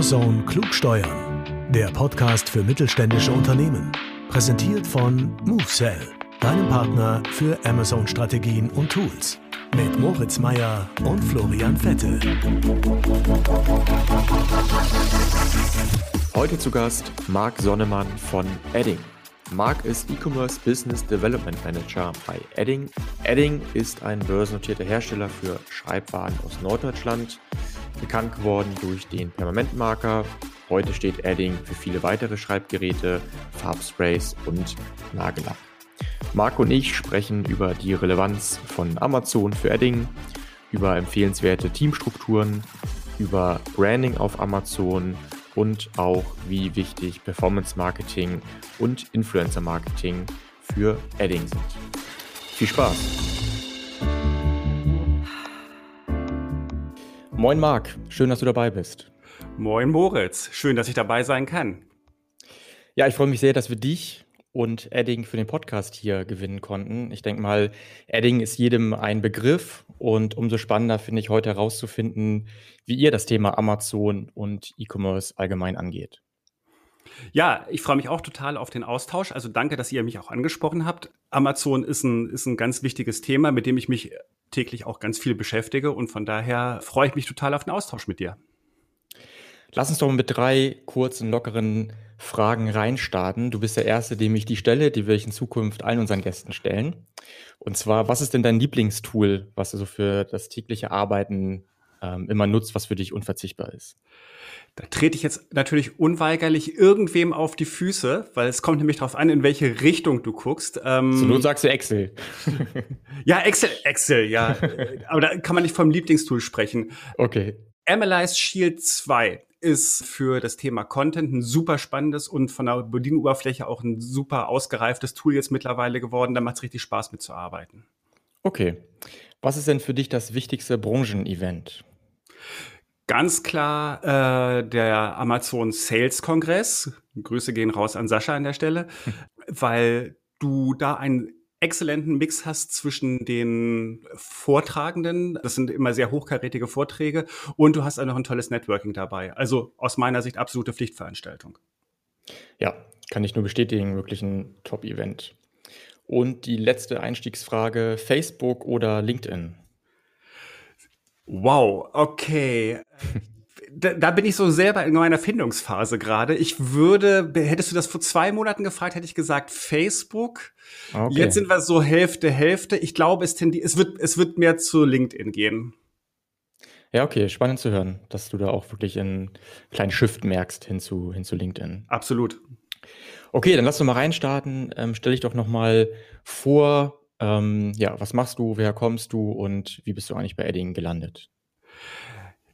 Amazon klug steuern. Der Podcast für mittelständische Unternehmen. Präsentiert von MoveSell, deinem Partner für Amazon-Strategien und Tools. Mit Moritz Meyer und Florian Vettel. Heute zu Gast Marc Sonnemann von Edding. Marc ist E-Commerce Business Development Manager bei Edding. Edding ist ein börsennotierter Hersteller für Schreibwaren aus Norddeutschland, bekannt geworden durch den Permanentmarker. Heute steht Edding für viele weitere Schreibgeräte, Farbsprays und Nagellack. Marc und ich sprechen über die Relevanz von Amazon für Edding, über empfehlenswerte Teamstrukturen, über Branding auf Amazon und auch wie wichtig Performance Marketing und Influencer Marketing für Adding sind. Viel Spaß! Moin Marc, schön, dass du dabei bist. Moin Moritz, schön, dass ich dabei sein kann. Ja, ich freue mich sehr, dass wir dich und Edding für den Podcast hier gewinnen konnten. Ich denke mal, Edding ist jedem ein Begriff und umso spannender finde ich heute herauszufinden, wie ihr das Thema Amazon und E-Commerce allgemein angeht. Ja, ich freue mich auch total auf den Austausch. Also danke, dass ihr mich auch angesprochen habt. Amazon ist ein, ist ein ganz wichtiges Thema, mit dem ich mich täglich auch ganz viel beschäftige und von daher freue ich mich total auf den Austausch mit dir. Lass uns doch mit drei kurzen, lockeren Fragen reinstarten. Du bist der Erste, dem ich die stelle, die will ich in Zukunft allen unseren Gästen stellen. Und zwar, was ist denn dein Lieblingstool, was du so für das tägliche Arbeiten ähm, immer nutzt, was für dich unverzichtbar ist? Da trete ich jetzt natürlich unweigerlich irgendwem auf die Füße, weil es kommt nämlich darauf an, in welche Richtung du guckst. Ähm, so nun sagst du Excel. ja, Excel, Excel, ja. Aber da kann man nicht vom Lieblingstool sprechen. Okay. Analyze Shield 2 ist für das Thema Content ein super spannendes und von der Bedienoberfläche auch ein super ausgereiftes Tool jetzt mittlerweile geworden. Da macht es richtig Spaß mitzuarbeiten. Okay. Was ist denn für dich das wichtigste Branchen-Event? Ganz klar äh, der Amazon Sales Kongress. Grüße gehen raus an Sascha an der Stelle, weil du da ein exzellenten Mix hast zwischen den Vortragenden, das sind immer sehr hochkarätige Vorträge, und du hast auch noch ein tolles Networking dabei. Also aus meiner Sicht absolute Pflichtveranstaltung. Ja, kann ich nur bestätigen, wirklich ein Top-Event. Und die letzte Einstiegsfrage, Facebook oder LinkedIn? Wow, okay. da, da bin ich so selber in meiner Findungsphase gerade. Ich würde, hättest du das vor zwei Monaten gefragt, hätte ich gesagt Facebook. Okay. Jetzt sind wir so Hälfte, Hälfte. Ich glaube, es, es, wird, es wird mehr zu LinkedIn gehen. Ja, okay, spannend zu hören, dass du da auch wirklich einen kleinen Shift merkst hin zu, hin zu LinkedIn. Absolut. Okay, dann lass uns mal reinstarten. Ähm, stell dich doch nochmal vor, ähm, ja, was machst du, woher kommst du und wie bist du eigentlich bei Edding gelandet?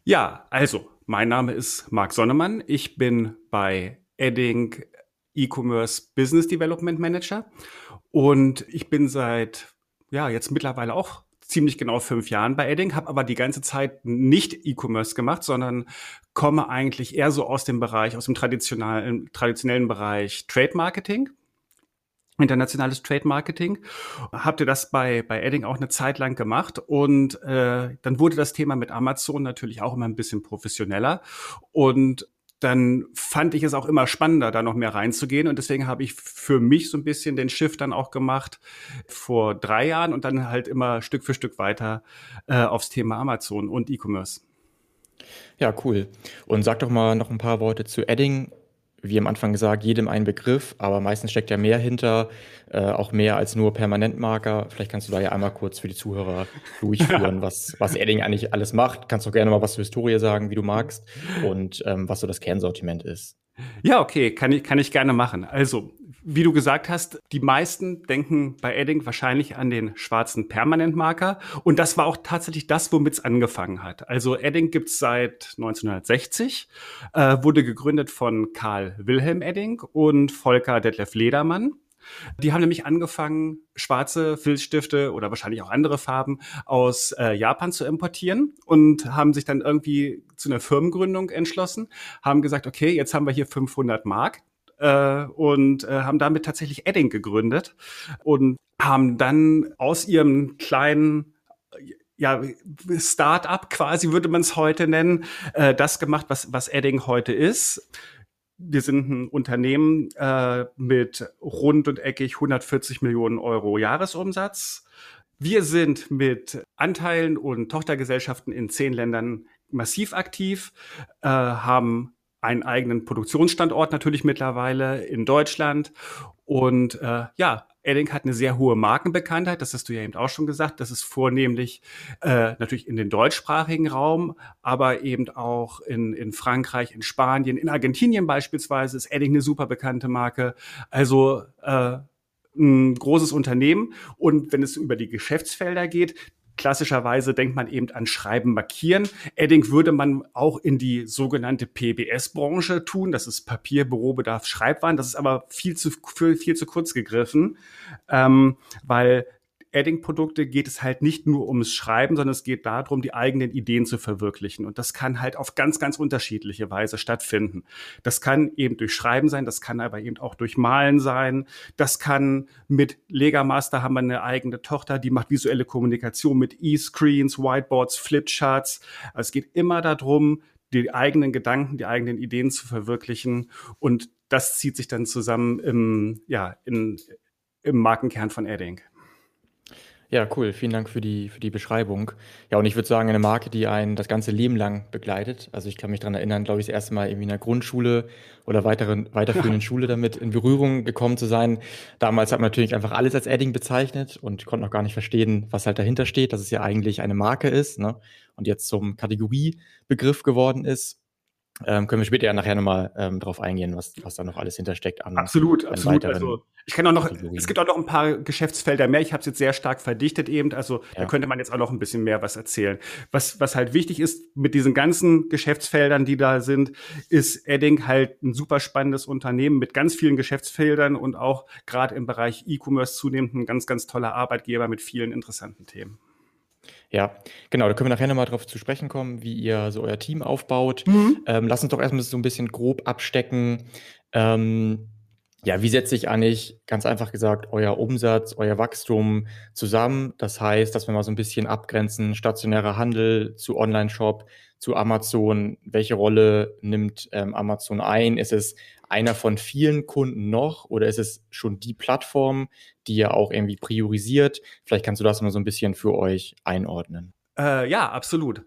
Ja, also, mein Name ist Marc Sonnemann. Ich bin bei Edding E-Commerce Business Development Manager und ich bin seit, ja, jetzt mittlerweile auch ziemlich genau fünf Jahren bei Edding, habe aber die ganze Zeit nicht E-Commerce gemacht, sondern komme eigentlich eher so aus dem Bereich, aus dem traditionellen, traditionellen Bereich Trade Marketing internationales Trade Marketing. Habt ihr das bei, bei Edding auch eine Zeit lang gemacht und äh, dann wurde das Thema mit Amazon natürlich auch immer ein bisschen professioneller und dann fand ich es auch immer spannender, da noch mehr reinzugehen. Und deswegen habe ich für mich so ein bisschen den Shift dann auch gemacht vor drei Jahren und dann halt immer Stück für Stück weiter äh, aufs Thema Amazon und E-Commerce. Ja, cool. Und sag doch mal noch ein paar Worte zu Edding wie am Anfang gesagt, jedem ein Begriff, aber meistens steckt ja mehr hinter, äh, auch mehr als nur Permanentmarker. Vielleicht kannst du da ja einmal kurz für die Zuhörer durchführen, was, was Edding eigentlich alles macht. Kannst du gerne mal was zur Historie sagen, wie du magst und ähm, was so das Kernsortiment ist. Ja, okay, kann ich, kann ich gerne machen. Also, wie du gesagt hast, die meisten denken bei Edding wahrscheinlich an den schwarzen Permanentmarker. Und das war auch tatsächlich das, womit es angefangen hat. Also Edding gibt's seit 1960, äh, wurde gegründet von Karl Wilhelm Edding und Volker Detlef Ledermann. Die haben nämlich angefangen, schwarze Filzstifte oder wahrscheinlich auch andere Farben aus äh, Japan zu importieren und haben sich dann irgendwie zu einer Firmengründung entschlossen, haben gesagt, okay, jetzt haben wir hier 500 Mark, äh, und äh, haben damit tatsächlich Edding gegründet und haben dann aus ihrem kleinen ja, Start-up quasi würde man es heute nennen, äh, das gemacht, was, was Edding heute ist. Wir sind ein Unternehmen äh, mit rund und eckig 140 Millionen Euro Jahresumsatz. Wir sind mit Anteilen und Tochtergesellschaften in zehn Ländern massiv aktiv, äh, haben einen eigenen Produktionsstandort natürlich mittlerweile in Deutschland und äh, ja, Edding hat eine sehr hohe Markenbekanntheit, das hast du ja eben auch schon gesagt. Das ist vornehmlich äh, natürlich in den deutschsprachigen Raum, aber eben auch in, in Frankreich, in Spanien, in Argentinien beispielsweise ist Edding eine super bekannte Marke. Also äh, ein großes Unternehmen. Und wenn es über die Geschäftsfelder geht, Klassischerweise denkt man eben an Schreiben markieren. Edding würde man auch in die sogenannte PBS-Branche tun. Das ist Papier, Bürobedarf, Schreibwaren. Das ist aber viel zu, viel zu kurz gegriffen, ähm, weil Adding-Produkte geht es halt nicht nur ums Schreiben, sondern es geht darum, die eigenen Ideen zu verwirklichen. Und das kann halt auf ganz, ganz unterschiedliche Weise stattfinden. Das kann eben durch Schreiben sein, das kann aber eben auch durch Malen sein. Das kann mit Legamaster haben wir eine eigene Tochter, die macht visuelle Kommunikation mit E-Screens, Whiteboards, Flipcharts. Also es geht immer darum, die eigenen Gedanken, die eigenen Ideen zu verwirklichen. Und das zieht sich dann zusammen im, ja, in, im Markenkern von Adding. Ja, cool. Vielen Dank für die, für die Beschreibung. Ja, und ich würde sagen, eine Marke, die einen das ganze Leben lang begleitet. Also ich kann mich daran erinnern, glaube ich, das erste Mal irgendwie in der Grundschule oder weiteren, weiterführenden Schule damit in Berührung gekommen zu sein. Damals hat man natürlich einfach alles als Adding bezeichnet und konnte noch gar nicht verstehen, was halt dahinter steht, dass es ja eigentlich eine Marke ist ne? und jetzt zum Kategoriebegriff geworden ist. Ähm, können wir später ja nachher nochmal ähm, drauf eingehen, was, was da noch alles hintersteckt. An, absolut, an absolut. Also ich kann auch noch, Kategorien. es gibt auch noch ein paar Geschäftsfelder mehr. Ich habe es jetzt sehr stark verdichtet eben. Also ja. da könnte man jetzt auch noch ein bisschen mehr was erzählen. Was, was halt wichtig ist mit diesen ganzen Geschäftsfeldern, die da sind, ist Edding halt ein super spannendes Unternehmen mit ganz vielen Geschäftsfeldern und auch gerade im Bereich E-Commerce zunehmend ein ganz, ganz toller Arbeitgeber mit vielen interessanten Themen. Ja, genau, da können wir nachher nochmal drauf zu sprechen kommen, wie ihr so euer Team aufbaut. Mhm. Ähm, lass uns doch erstmal so ein bisschen grob abstecken. Ähm, ja, wie setzt sich eigentlich, ganz einfach gesagt, euer Umsatz, euer Wachstum zusammen? Das heißt, dass wir mal so ein bisschen abgrenzen, stationärer Handel zu Online-Shop, zu Amazon. Welche Rolle nimmt ähm, Amazon ein? Ist es einer von vielen Kunden noch oder ist es schon die Plattform, die ihr auch irgendwie priorisiert? Vielleicht kannst du das mal so ein bisschen für euch einordnen. Äh, ja, absolut.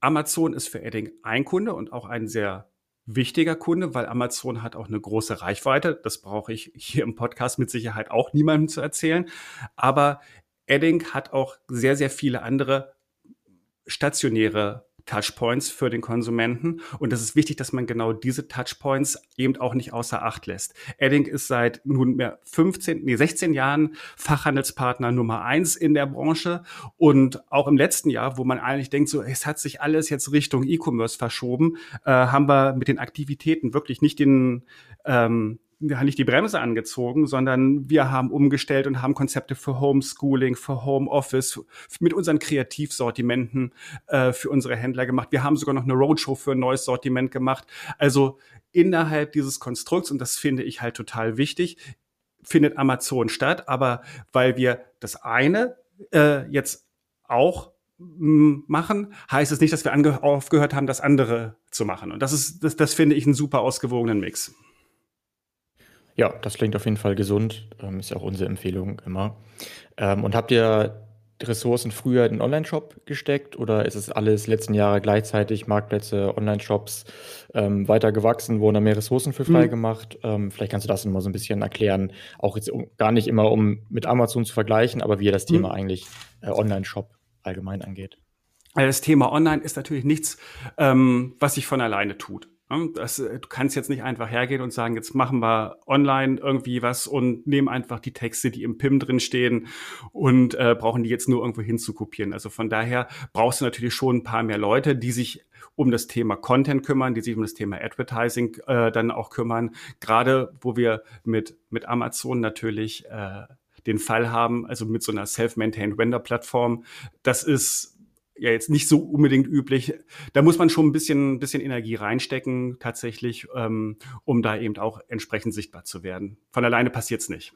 Amazon ist für Edding ein Kunde und auch ein sehr wichtiger Kunde, weil Amazon hat auch eine große Reichweite. Das brauche ich hier im Podcast mit Sicherheit auch niemandem zu erzählen. Aber Edding hat auch sehr, sehr viele andere stationäre Touchpoints für den Konsumenten. Und es ist wichtig, dass man genau diese Touchpoints eben auch nicht außer Acht lässt. Edding ist seit nunmehr 15, nee, 16 Jahren Fachhandelspartner Nummer eins in der Branche. Und auch im letzten Jahr, wo man eigentlich denkt, so, es hat sich alles jetzt Richtung E-Commerce verschoben, äh, haben wir mit den Aktivitäten wirklich nicht den, ähm, nicht die Bremse angezogen, sondern wir haben umgestellt und haben Konzepte für Homeschooling, für Homeoffice, mit unseren Kreativsortimenten äh, für unsere Händler gemacht. Wir haben sogar noch eine Roadshow für ein neues Sortiment gemacht. Also innerhalb dieses Konstrukts, und das finde ich halt total wichtig, findet Amazon statt. Aber weil wir das eine äh, jetzt auch mm, machen, heißt es nicht, dass wir aufgehört haben, das andere zu machen. Und das ist, das, das finde ich einen super ausgewogenen Mix. Ja, das klingt auf jeden Fall gesund. Ähm, ist ja auch unsere Empfehlung immer. Ähm, und habt ihr Ressourcen früher in den Online-Shop gesteckt oder ist es alles letzten Jahre gleichzeitig Marktplätze, Online-Shops ähm, weiter gewachsen, wurden da mehr Ressourcen für freigemacht? Mhm. Ähm, vielleicht kannst du das nochmal so ein bisschen erklären, auch jetzt um, gar nicht immer um mit Amazon zu vergleichen, aber wie ihr das Thema mhm. eigentlich äh, Online-Shop allgemein angeht. Das Thema Online ist natürlich nichts, ähm, was sich von alleine tut. Das, äh, du kannst jetzt nicht einfach hergehen und sagen, jetzt machen wir online irgendwie was und nehmen einfach die Texte, die im PIM drin stehen und äh, brauchen die jetzt nur irgendwo hinzukopieren. Also von daher brauchst du natürlich schon ein paar mehr Leute, die sich um das Thema Content kümmern, die sich um das Thema Advertising äh, dann auch kümmern. Gerade wo wir mit, mit Amazon natürlich äh, den Fall haben, also mit so einer Self-Maintained Vendor-Plattform. Das ist ja jetzt nicht so unbedingt üblich. Da muss man schon ein bisschen, bisschen Energie reinstecken, tatsächlich, ähm, um da eben auch entsprechend sichtbar zu werden. Von alleine passiert es nicht.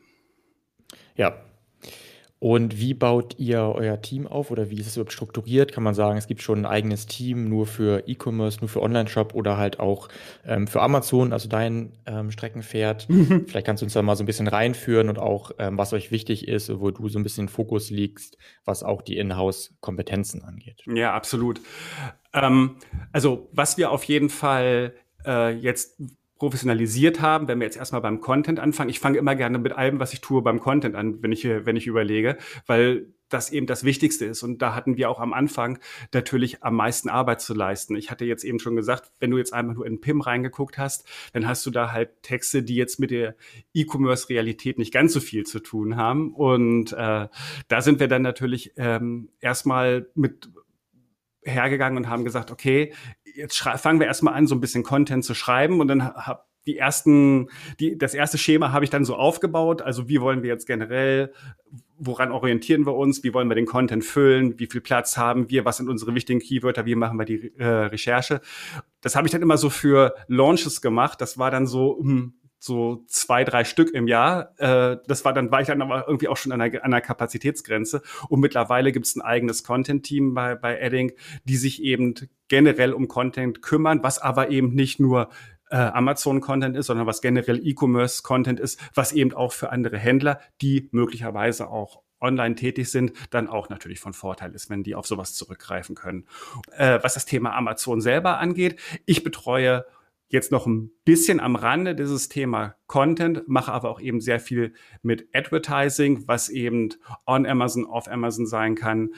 Ja. Und wie baut ihr euer Team auf oder wie ist es überhaupt strukturiert? Kann man sagen, es gibt schon ein eigenes Team nur für E-Commerce, nur für Online-Shop oder halt auch ähm, für Amazon, also dein ähm, Streckenpferd? Mhm. Vielleicht kannst du uns da mal so ein bisschen reinführen und auch, ähm, was euch wichtig ist, wo du so ein bisschen Fokus liegst, was auch die Inhouse-Kompetenzen angeht. Ja, absolut. Ähm, also, was wir auf jeden Fall äh, jetzt professionalisiert haben, wenn wir jetzt erstmal beim Content anfangen. Ich fange immer gerne mit allem, was ich tue, beim Content an, wenn ich, wenn ich überlege, weil das eben das Wichtigste ist. Und da hatten wir auch am Anfang natürlich am meisten Arbeit zu leisten. Ich hatte jetzt eben schon gesagt, wenn du jetzt einmal nur in PIM reingeguckt hast, dann hast du da halt Texte, die jetzt mit der E-Commerce-Realität nicht ganz so viel zu tun haben. Und äh, da sind wir dann natürlich ähm, erstmal mit hergegangen und haben gesagt, okay, jetzt fangen wir erstmal an, so ein bisschen Content zu schreiben und dann hab die ersten, die, das erste Schema habe ich dann so aufgebaut. Also wie wollen wir jetzt generell, woran orientieren wir uns, wie wollen wir den Content füllen, wie viel Platz haben wir, was sind unsere wichtigen Keywörter, wie machen wir die äh, Recherche. Das habe ich dann immer so für Launches gemacht. Das war dann so, hm, so zwei, drei Stück im Jahr. Äh, das war dann, war ich dann aber irgendwie auch schon an einer, an einer Kapazitätsgrenze. Und mittlerweile gibt es ein eigenes Content-Team bei, bei Edding, die sich eben generell um Content kümmern, was aber eben nicht nur äh, Amazon-Content ist, sondern was generell E-Commerce-Content ist, was eben auch für andere Händler, die möglicherweise auch online tätig sind, dann auch natürlich von Vorteil ist, wenn die auf sowas zurückgreifen können. Äh, was das Thema Amazon selber angeht, ich betreue jetzt noch ein bisschen am Rande dieses Thema Content, mache aber auch eben sehr viel mit Advertising, was eben on Amazon, off Amazon sein kann.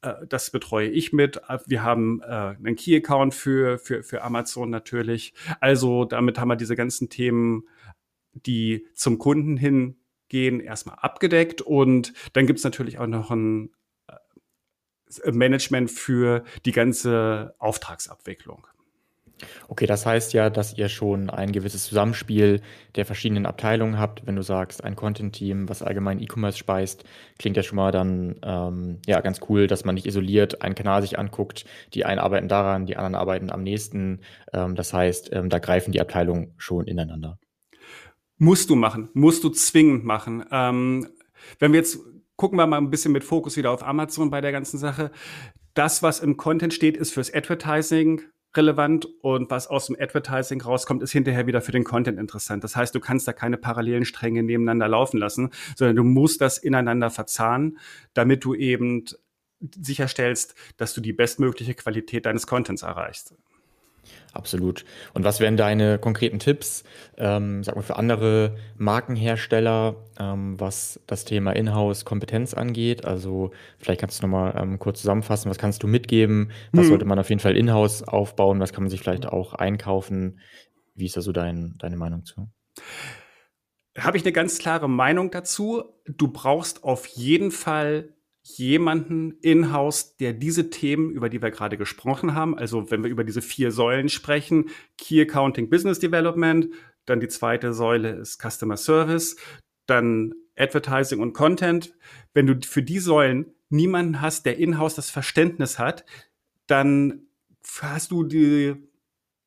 Äh, das betreue ich mit. Wir haben äh, einen Key-Account für, für, für Amazon natürlich. Also damit haben wir diese ganzen Themen, die zum Kunden hingehen, erstmal abgedeckt. Und dann gibt es natürlich auch noch ein äh, Management für die ganze Auftragsabwicklung. Okay, das heißt ja, dass ihr schon ein gewisses Zusammenspiel der verschiedenen Abteilungen habt. Wenn du sagst, ein Content-Team, was allgemein E-Commerce speist, klingt ja schon mal dann ähm, ja ganz cool, dass man nicht isoliert einen Kanal sich anguckt. Die einen arbeiten daran, die anderen arbeiten am nächsten. Ähm, das heißt, ähm, da greifen die Abteilungen schon ineinander. Musst du machen, musst du zwingend machen. Ähm, wenn wir jetzt gucken wir mal ein bisschen mit Fokus wieder auf Amazon bei der ganzen Sache. Das, was im Content steht, ist fürs Advertising relevant und was aus dem Advertising rauskommt, ist hinterher wieder für den Content interessant. Das heißt, du kannst da keine parallelen Stränge nebeneinander laufen lassen, sondern du musst das ineinander verzahnen, damit du eben sicherstellst, dass du die bestmögliche Qualität deines Contents erreichst. Absolut. Und was wären deine konkreten Tipps, ähm, sag mal, für andere Markenhersteller, ähm, was das Thema Inhouse-Kompetenz angeht? Also vielleicht kannst du nochmal ähm, kurz zusammenfassen, was kannst du mitgeben? Was mhm. sollte man auf jeden Fall Inhouse aufbauen? Was kann man sich vielleicht auch einkaufen? Wie ist da so dein, deine Meinung zu? Habe ich eine ganz klare Meinung dazu. Du brauchst auf jeden Fall jemanden in-house, der diese Themen, über die wir gerade gesprochen haben, also wenn wir über diese vier Säulen sprechen, Key Accounting Business Development, dann die zweite Säule ist Customer Service, dann Advertising und Content. Wenn du für die Säulen niemanden hast, der in-house das Verständnis hat, dann hast du die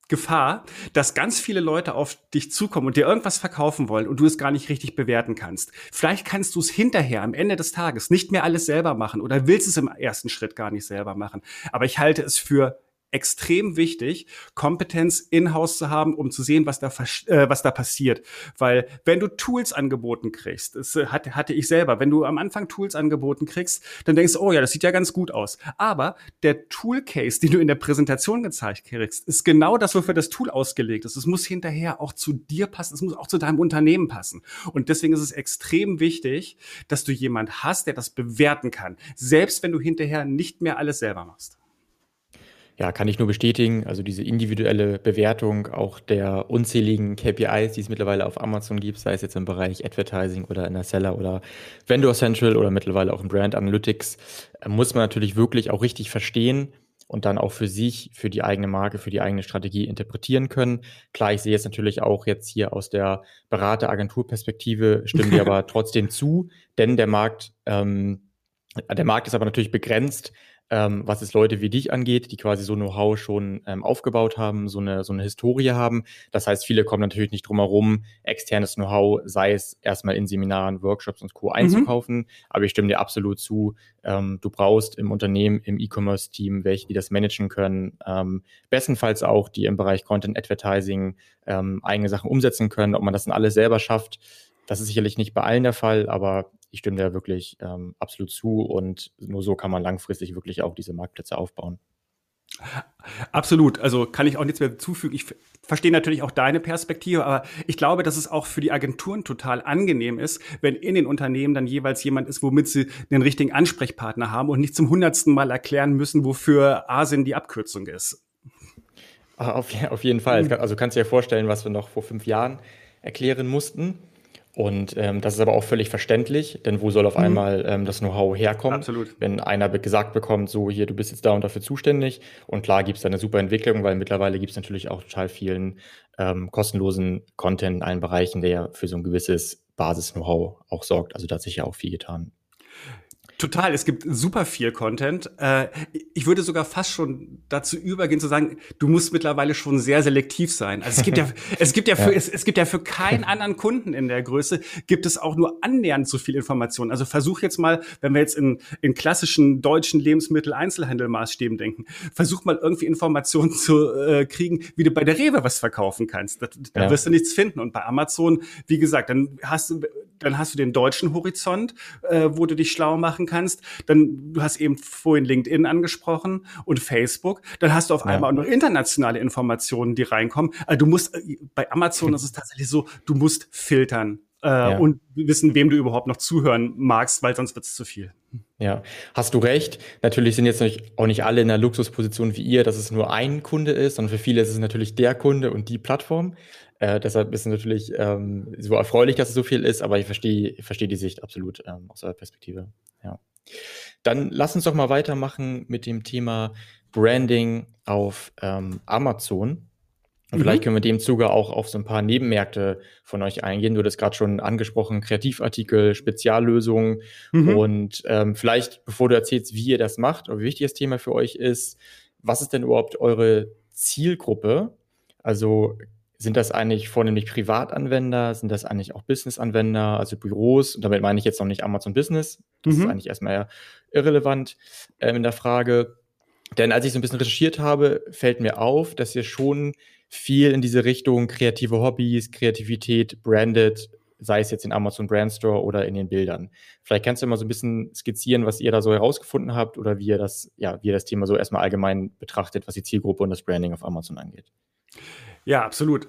Gefahr, dass ganz viele Leute auf dich zukommen und dir irgendwas verkaufen wollen und du es gar nicht richtig bewerten kannst. Vielleicht kannst du es hinterher am Ende des Tages nicht mehr alles selber machen oder willst es im ersten Schritt gar nicht selber machen. Aber ich halte es für extrem wichtig, Kompetenz in-house zu haben, um zu sehen, was da, äh, was da passiert. Weil wenn du Tools angeboten kriegst, das äh, hatte, hatte ich selber, wenn du am Anfang Tools angeboten kriegst, dann denkst du, oh ja, das sieht ja ganz gut aus. Aber der Toolcase, den du in der Präsentation gezeigt kriegst, ist genau das, wofür das Tool ausgelegt ist. Es muss hinterher auch zu dir passen, es muss auch zu deinem Unternehmen passen. Und deswegen ist es extrem wichtig, dass du jemand hast, der das bewerten kann. Selbst wenn du hinterher nicht mehr alles selber machst. Ja, kann ich nur bestätigen. Also diese individuelle Bewertung auch der unzähligen KPIs, die es mittlerweile auf Amazon gibt, sei es jetzt im Bereich Advertising oder in der Seller oder Vendor Central oder mittlerweile auch im Brand Analytics, äh, muss man natürlich wirklich auch richtig verstehen und dann auch für sich, für die eigene Marke, für die eigene Strategie interpretieren können. Klar, ich sehe jetzt natürlich auch jetzt hier aus der Berateragenturperspektive, stimmen wir aber trotzdem zu, denn der Markt, ähm, der Markt ist aber natürlich begrenzt ähm, was es Leute wie dich angeht, die quasi so Know-how schon ähm, aufgebaut haben, so eine, so eine Historie haben. Das heißt, viele kommen natürlich nicht drum herum, externes Know-how, sei es erstmal in Seminaren, Workshops und Co. Mhm. einzukaufen. Mhm. Aber ich stimme dir absolut zu. Ähm, du brauchst im Unternehmen, im E-Commerce-Team welche, die das managen können. Ähm, bestenfalls auch, die im Bereich Content Advertising ähm, eigene Sachen umsetzen können. Ob man das dann alles selber schafft, das ist sicherlich nicht bei allen der Fall, aber ich stimme da wirklich ähm, absolut zu und nur so kann man langfristig wirklich auch diese Marktplätze aufbauen. Absolut. Also kann ich auch nichts mehr zufügen. Ich verstehe natürlich auch deine Perspektive, aber ich glaube, dass es auch für die Agenturen total angenehm ist, wenn in den Unternehmen dann jeweils jemand ist, womit sie den richtigen Ansprechpartner haben und nicht zum hundertsten Mal erklären müssen, wofür ASIN die Abkürzung ist. Auf, auf jeden Fall. Also kannst du dir vorstellen, was wir noch vor fünf Jahren erklären mussten. Und ähm, das ist aber auch völlig verständlich, denn wo soll auf mhm. einmal ähm, das Know-how herkommen? Absolut. Wenn einer gesagt bekommt, so hier, du bist jetzt da und dafür zuständig. Und klar gibt es da eine super Entwicklung, weil mittlerweile gibt es natürlich auch total vielen ähm, kostenlosen Content in allen Bereichen, der für so ein gewisses Basis-Know-how auch sorgt. Also da hat sich ja auch viel getan. Total, es gibt super viel Content. Äh, ich würde sogar fast schon dazu übergehen zu sagen, du musst mittlerweile schon sehr selektiv sein. Also es gibt ja, es gibt ja für, ja. Es, es gibt ja für keinen anderen Kunden in der Größe gibt es auch nur annähernd so viel Information. Also versuch jetzt mal, wenn wir jetzt in, in klassischen deutschen Lebensmittel-Einzelhandelmaßstäben denken, versuch mal irgendwie Informationen zu äh, kriegen, wie du bei der Rewe was verkaufen kannst. Da, da ja. wirst du nichts finden. Und bei Amazon, wie gesagt, dann hast du, dann hast du den deutschen Horizont, äh, wo du dich schlau machen kannst. Dann, du hast eben vorhin LinkedIn angesprochen und Facebook. Dann hast du auf ja. einmal auch noch internationale Informationen, die reinkommen. Also du musst, äh, bei Amazon ist es tatsächlich so, du musst filtern. Äh, ja. und wissen, wem du überhaupt noch zuhören magst, weil sonst wird es zu viel. Ja, hast du recht. Natürlich sind jetzt auch nicht alle in einer Luxusposition wie ihr, dass es nur ein Kunde ist, sondern für viele ist es natürlich der Kunde und die Plattform. Äh, deshalb ist es natürlich ähm, so erfreulich, dass es so viel ist, aber ich verstehe ich verstehe die Sicht absolut ähm, aus eurer Perspektive. Ja. Dann lass uns doch mal weitermachen mit dem Thema Branding auf ähm, Amazon. Und mhm. vielleicht können wir dem Zuge auch auf so ein paar Nebenmärkte von euch eingehen. Du hast gerade schon angesprochen, Kreativartikel, Speziallösungen. Mhm. Und ähm, vielleicht, bevor du erzählst, wie ihr das macht oder wie wichtig das Thema für euch ist, was ist denn überhaupt eure Zielgruppe? Also sind das eigentlich vornehmlich Privatanwender? Sind das eigentlich auch Businessanwender, also Büros? Und damit meine ich jetzt noch nicht Amazon Business. Das mhm. ist eigentlich erstmal irrelevant äh, in der Frage. Denn als ich so ein bisschen recherchiert habe, fällt mir auf, dass ihr schon viel in diese Richtung kreative Hobbys, Kreativität, branded, sei es jetzt in Amazon Brand Store oder in den Bildern. Vielleicht kannst du mal so ein bisschen skizzieren, was ihr da so herausgefunden habt oder wie ihr das, ja, wie ihr das Thema so erstmal allgemein betrachtet, was die Zielgruppe und das Branding auf Amazon angeht. Ja, absolut.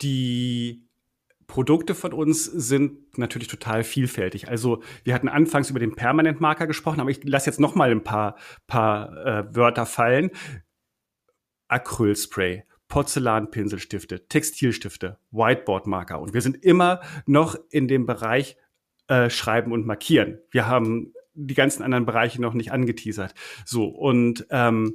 Die Produkte von uns sind natürlich total vielfältig. Also wir hatten anfangs über den Permanentmarker gesprochen, aber ich lasse jetzt noch mal ein paar, paar äh, Wörter fallen. Acrylspray, Porzellanpinselstifte, Textilstifte, Whiteboardmarker. Und wir sind immer noch in dem Bereich äh, Schreiben und Markieren. Wir haben die ganzen anderen Bereiche noch nicht angeteasert. So, und ähm,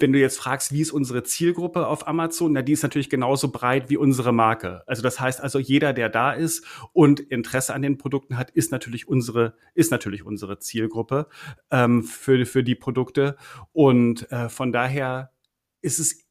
wenn du jetzt fragst, wie ist unsere Zielgruppe auf Amazon, na, die ist natürlich genauso breit wie unsere Marke. Also das heißt also, jeder, der da ist und Interesse an den Produkten hat, ist natürlich unsere, ist natürlich unsere Zielgruppe ähm, für, für die Produkte. Und äh, von daher ist es,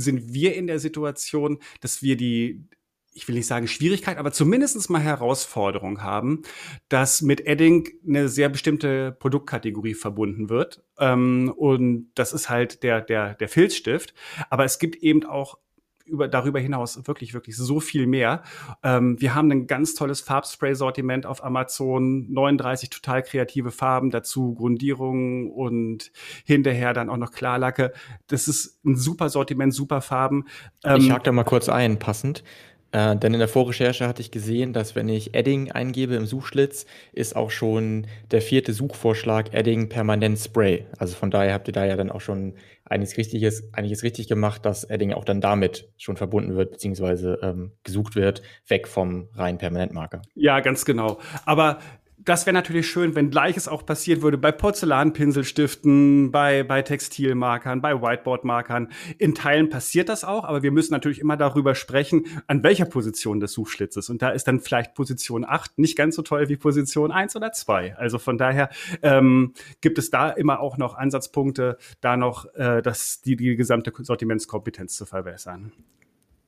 sind wir in der Situation, dass wir die, ich will nicht sagen Schwierigkeit, aber zumindest mal Herausforderung haben, dass mit Edding eine sehr bestimmte Produktkategorie verbunden wird. Ähm, und das ist halt der, der, der Filzstift. Aber es gibt eben auch über, darüber hinaus wirklich, wirklich so viel mehr. Ähm, wir haben ein ganz tolles Farbspray-Sortiment auf Amazon, 39 total kreative Farben, dazu Grundierungen und hinterher dann auch noch Klarlacke. Das ist ein super Sortiment, super Farben. Ähm, ich hake da mal kurz ein, passend. Äh, denn in der Vorrecherche hatte ich gesehen, dass wenn ich Edding eingebe im Suchschlitz, ist auch schon der vierte Suchvorschlag Edding Permanent Spray. Also von daher habt ihr da ja dann auch schon einiges Richtiges, einiges richtig gemacht, dass Edding auch dann damit schon verbunden wird, beziehungsweise ähm, gesucht wird, weg vom reinen Permanentmarker. Ja, ganz genau. Aber das wäre natürlich schön, wenn Gleiches auch passiert würde bei Porzellanpinselstiften, bei, bei Textilmarkern, bei Whiteboardmarkern. In Teilen passiert das auch, aber wir müssen natürlich immer darüber sprechen, an welcher Position des Suchschlitzes. Und da ist dann vielleicht Position 8 nicht ganz so toll wie Position 1 oder 2. Also von daher ähm, gibt es da immer auch noch Ansatzpunkte, da noch äh, das, die, die gesamte Sortimentskompetenz zu verbessern.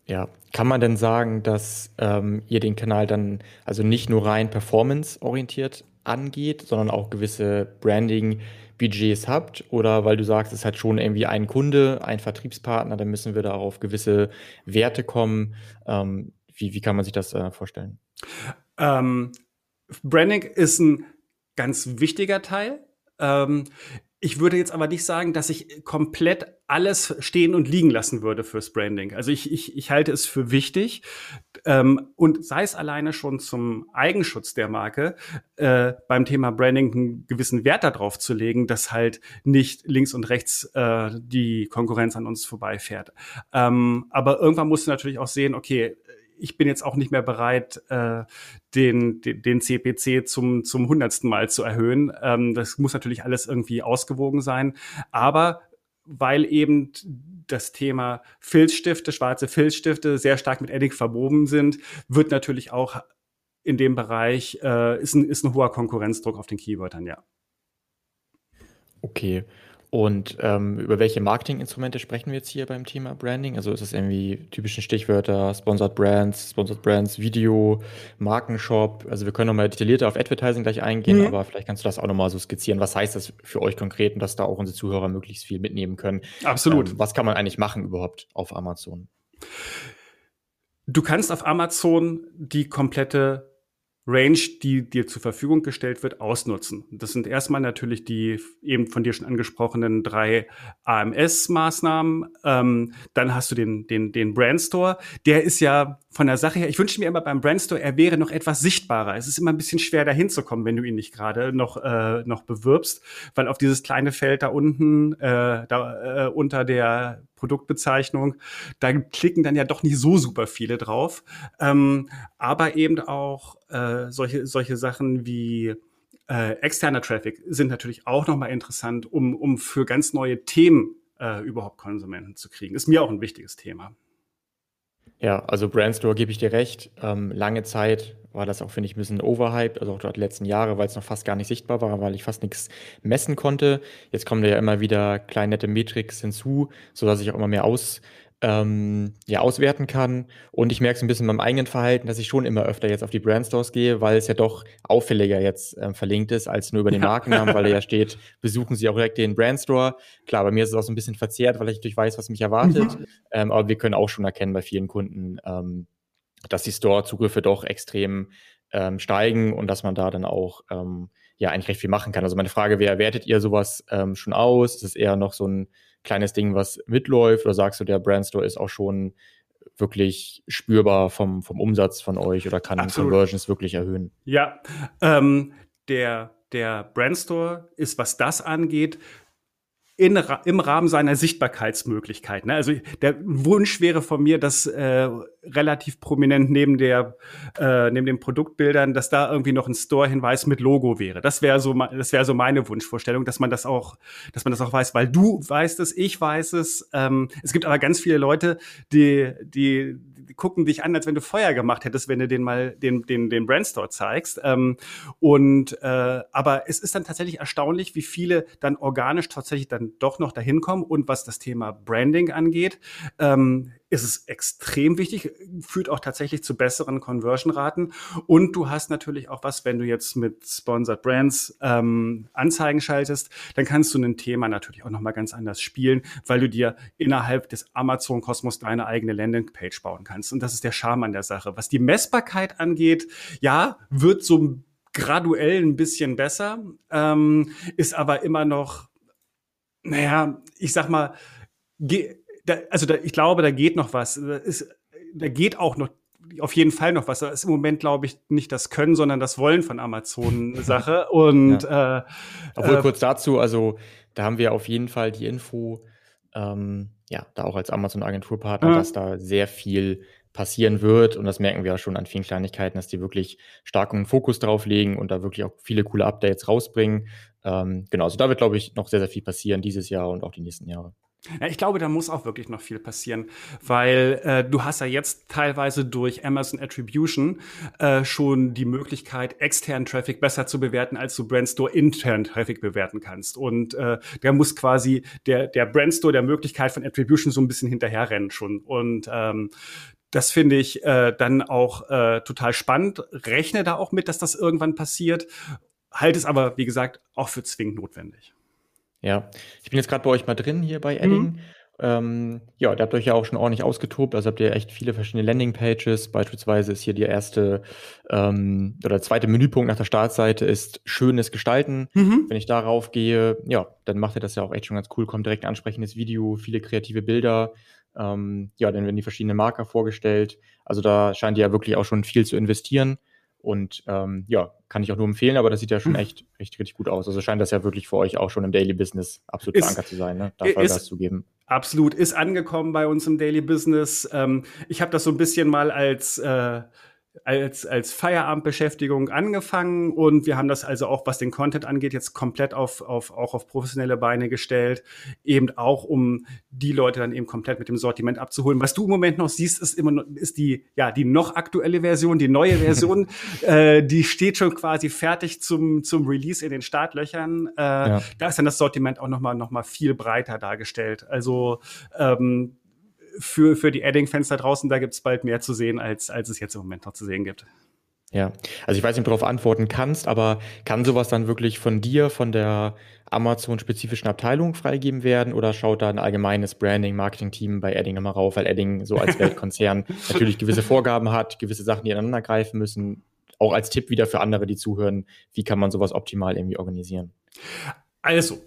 Ja, kann man denn sagen, dass ähm, ihr den Kanal dann also nicht nur rein performance-orientiert angeht, sondern auch gewisse Branding-Budgets habt? Oder weil du sagst, es hat schon irgendwie ein Kunde, ein Vertriebspartner, dann müssen wir da auf gewisse Werte kommen. Ähm, wie, wie kann man sich das äh, vorstellen? Ähm, Branding ist ein ganz wichtiger Teil. Ähm, ich würde jetzt aber nicht sagen, dass ich komplett alles stehen und liegen lassen würde fürs Branding. Also ich, ich, ich halte es für wichtig ähm, und sei es alleine schon zum Eigenschutz der Marke, äh, beim Thema Branding einen gewissen Wert darauf zu legen, dass halt nicht links und rechts äh, die Konkurrenz an uns vorbeifährt. Ähm, aber irgendwann musst du natürlich auch sehen, okay, ich bin jetzt auch nicht mehr bereit, äh, den, den, den CPC zum, zum hundertsten Mal zu erhöhen. Ähm, das muss natürlich alles irgendwie ausgewogen sein. Aber weil eben das Thema Filzstifte, schwarze Filzstifte sehr stark mit Edding verwoben sind, wird natürlich auch in dem Bereich, äh, ist, ein, ist ein hoher Konkurrenzdruck auf den Keywörtern, ja. Okay. Und ähm, über welche Marketinginstrumente sprechen wir jetzt hier beim Thema Branding? Also ist es irgendwie typischen Stichwörter, Sponsored Brands, Sponsored Brands, Video, Markenshop. Also wir können nochmal detaillierter auf Advertising gleich eingehen, mhm. aber vielleicht kannst du das auch nochmal so skizzieren. Was heißt das für euch konkret und dass da auch unsere Zuhörer möglichst viel mitnehmen können? Absolut. Ähm, was kann man eigentlich machen überhaupt auf Amazon? Du kannst auf Amazon die komplette Range, die dir zur Verfügung gestellt wird, ausnutzen. Das sind erstmal natürlich die eben von dir schon angesprochenen drei AMS-Maßnahmen. Ähm, dann hast du den, den, den Brandstore. Der ist ja von der Sache her, ich wünsche mir immer beim Brandstore, er wäre noch etwas sichtbarer. Es ist immer ein bisschen schwer, da hinzukommen, wenn du ihn nicht gerade noch, äh, noch bewirbst, weil auf dieses kleine Feld da unten, äh, da äh, unter der Produktbezeichnung. Da klicken dann ja doch nicht so super viele drauf. Ähm, aber eben auch äh, solche, solche Sachen wie äh, externer Traffic sind natürlich auch nochmal interessant, um, um für ganz neue Themen äh, überhaupt Konsumenten zu kriegen. Ist mir auch ein wichtiges Thema. Ja, also Brandstore gebe ich dir recht. Ähm, lange Zeit war das auch, finde ich, ein bisschen overhyped, also auch dort letzten Jahre, weil es noch fast gar nicht sichtbar war, weil ich fast nichts messen konnte. Jetzt kommen da ja immer wieder kleine nette Metrics hinzu, sodass ich auch immer mehr aus, ähm, ja, auswerten kann. Und ich merke es ein bisschen beim eigenen Verhalten, dass ich schon immer öfter jetzt auf die Brandstores gehe, weil es ja doch auffälliger jetzt ähm, verlinkt ist, als nur über den Markennamen, weil da ja steht, besuchen Sie auch direkt den Brandstore. Klar, bei mir ist es auch so ein bisschen verzerrt, weil ich natürlich weiß, was mich erwartet. Mhm. Ähm, aber wir können auch schon erkennen bei vielen Kunden, ähm, dass die Store-Zugriffe doch extrem ähm, steigen und dass man da dann auch ähm, ja eigentlich recht viel machen kann. Also meine Frage wäre, wertet ihr sowas schon aus? Ist es eher noch so ein kleines Ding, was mitläuft? Oder sagst du, der Brandstore ist auch schon wirklich spürbar vom, vom Umsatz von euch oder kann Absolut. Conversions wirklich erhöhen? Ja, ähm, der, der Brandstore ist, was das angeht, in, im Rahmen seiner Sichtbarkeitsmöglichkeiten. Ne? Also der Wunsch wäre von mir, dass äh, relativ prominent neben der äh, neben den Produktbildern, dass da irgendwie noch ein Store-Hinweis mit Logo wäre. Das wäre so das wäre so meine Wunschvorstellung, dass man das auch dass man das auch weiß, weil du weißt es, ich weiß es. Ähm, es gibt aber ganz viele Leute, die die, die gucken dich an, als wenn du Feuer gemacht hättest, wenn du den mal den den den Brandstore zeigst. Ähm, und äh, aber es ist dann tatsächlich erstaunlich, wie viele dann organisch tatsächlich dann doch noch dahin kommen. Und was das Thema Branding angeht, ähm, ist es extrem wichtig, führt auch tatsächlich zu besseren Conversion-Raten. Und du hast natürlich auch was, wenn du jetzt mit Sponsored Brands ähm, Anzeigen schaltest, dann kannst du ein Thema natürlich auch nochmal ganz anders spielen, weil du dir innerhalb des Amazon-Kosmos deine eigene Landingpage bauen kannst. Und das ist der Charme an der Sache. Was die Messbarkeit angeht, ja, wird so graduell ein bisschen besser, ähm, ist aber immer noch naja, ich sag mal, da, also da, ich glaube, da geht noch was. Da, ist, da geht auch noch auf jeden Fall noch was. Da ist im Moment, glaube ich, nicht das Können, sondern das Wollen von Amazon Sache. Und ja. äh, obwohl äh, kurz dazu, also da haben wir auf jeden Fall die Info, ähm, ja, da auch als Amazon Agenturpartner, äh, dass da sehr viel passieren wird. Und das merken wir ja schon an vielen Kleinigkeiten, dass die wirklich starken Fokus drauf legen und da wirklich auch viele coole Updates rausbringen. Ähm, genau, also da wird, glaube ich, noch sehr, sehr viel passieren dieses Jahr und auch die nächsten Jahre. Ja, ich glaube, da muss auch wirklich noch viel passieren, weil äh, du hast ja jetzt teilweise durch Amazon Attribution äh, schon die Möglichkeit, externen Traffic besser zu bewerten, als du Brandstore internen Traffic bewerten kannst. Und äh, da muss quasi der, der Brandstore der Möglichkeit von Attribution so ein bisschen hinterherrennen schon. Und ähm, das finde ich äh, dann auch äh, total spannend. Rechne da auch mit, dass das irgendwann passiert. Halte es aber, wie gesagt, auch für zwingend notwendig. Ja, ich bin jetzt gerade bei euch mal drin hier bei Edding. Mhm. Ähm, ja, da habt ihr euch ja auch schon ordentlich ausgetobt. Also habt ihr echt viele verschiedene Landingpages. Beispielsweise ist hier die erste ähm, oder zweite Menüpunkt nach der Startseite ist schönes Gestalten. Mhm. Wenn ich darauf gehe, ja, dann macht ihr das ja auch echt schon ganz cool. Kommt direkt ein ansprechendes Video, viele kreative Bilder. Ähm, ja, dann werden die verschiedenen Marker vorgestellt. Also da scheint ihr ja wirklich auch schon viel zu investieren. Und ähm, ja, kann ich auch nur empfehlen, aber das sieht ja schon hm. echt, echt richtig gut aus. Also scheint das ja wirklich für euch auch schon im Daily Business absolut ist, verankert zu sein, ne? da Vollgas zu geben. Absolut, ist angekommen bei uns im Daily Business. Ähm, ich habe das so ein bisschen mal als äh, als, als Feierabendbeschäftigung angefangen und wir haben das also auch, was den Content angeht, jetzt komplett auf, auf, auch auf professionelle Beine gestellt, eben auch, um die Leute dann eben komplett mit dem Sortiment abzuholen. Was du im Moment noch siehst, ist immer noch, ist die, ja, die noch aktuelle Version, die neue Version, äh, die steht schon quasi fertig zum, zum Release in den Startlöchern. Äh, ja. Da ist dann das Sortiment auch nochmal, noch mal viel breiter dargestellt. Also, ähm, für, für die Adding-Fans da draußen, da gibt es bald mehr zu sehen, als, als es jetzt im Moment noch zu sehen gibt. Ja, also ich weiß nicht, ob du darauf antworten kannst, aber kann sowas dann wirklich von dir, von der Amazon-spezifischen Abteilung freigegeben werden oder schaut da ein allgemeines Branding-Marketing-Team bei Edding nochmal rauf, weil Edding so als Weltkonzern natürlich gewisse Vorgaben hat, gewisse Sachen, die ineinander greifen müssen. Auch als Tipp wieder für andere, die zuhören, wie kann man sowas optimal irgendwie organisieren? Also,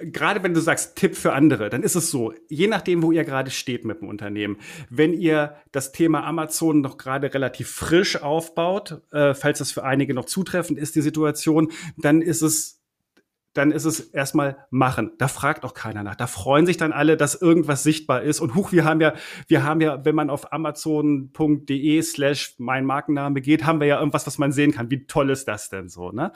gerade wenn du sagst Tipp für andere, dann ist es so, je nachdem, wo ihr gerade steht mit dem Unternehmen, wenn ihr das Thema Amazon noch gerade relativ frisch aufbaut, äh, falls das für einige noch zutreffend ist, die Situation, dann ist es dann ist es erstmal machen. Da fragt auch keiner nach. Da freuen sich dann alle, dass irgendwas sichtbar ist. Und huch, wir haben ja, wir haben ja, wenn man auf amazon.de slash mein Markenname geht, haben wir ja irgendwas, was man sehen kann. Wie toll ist das denn so, ne?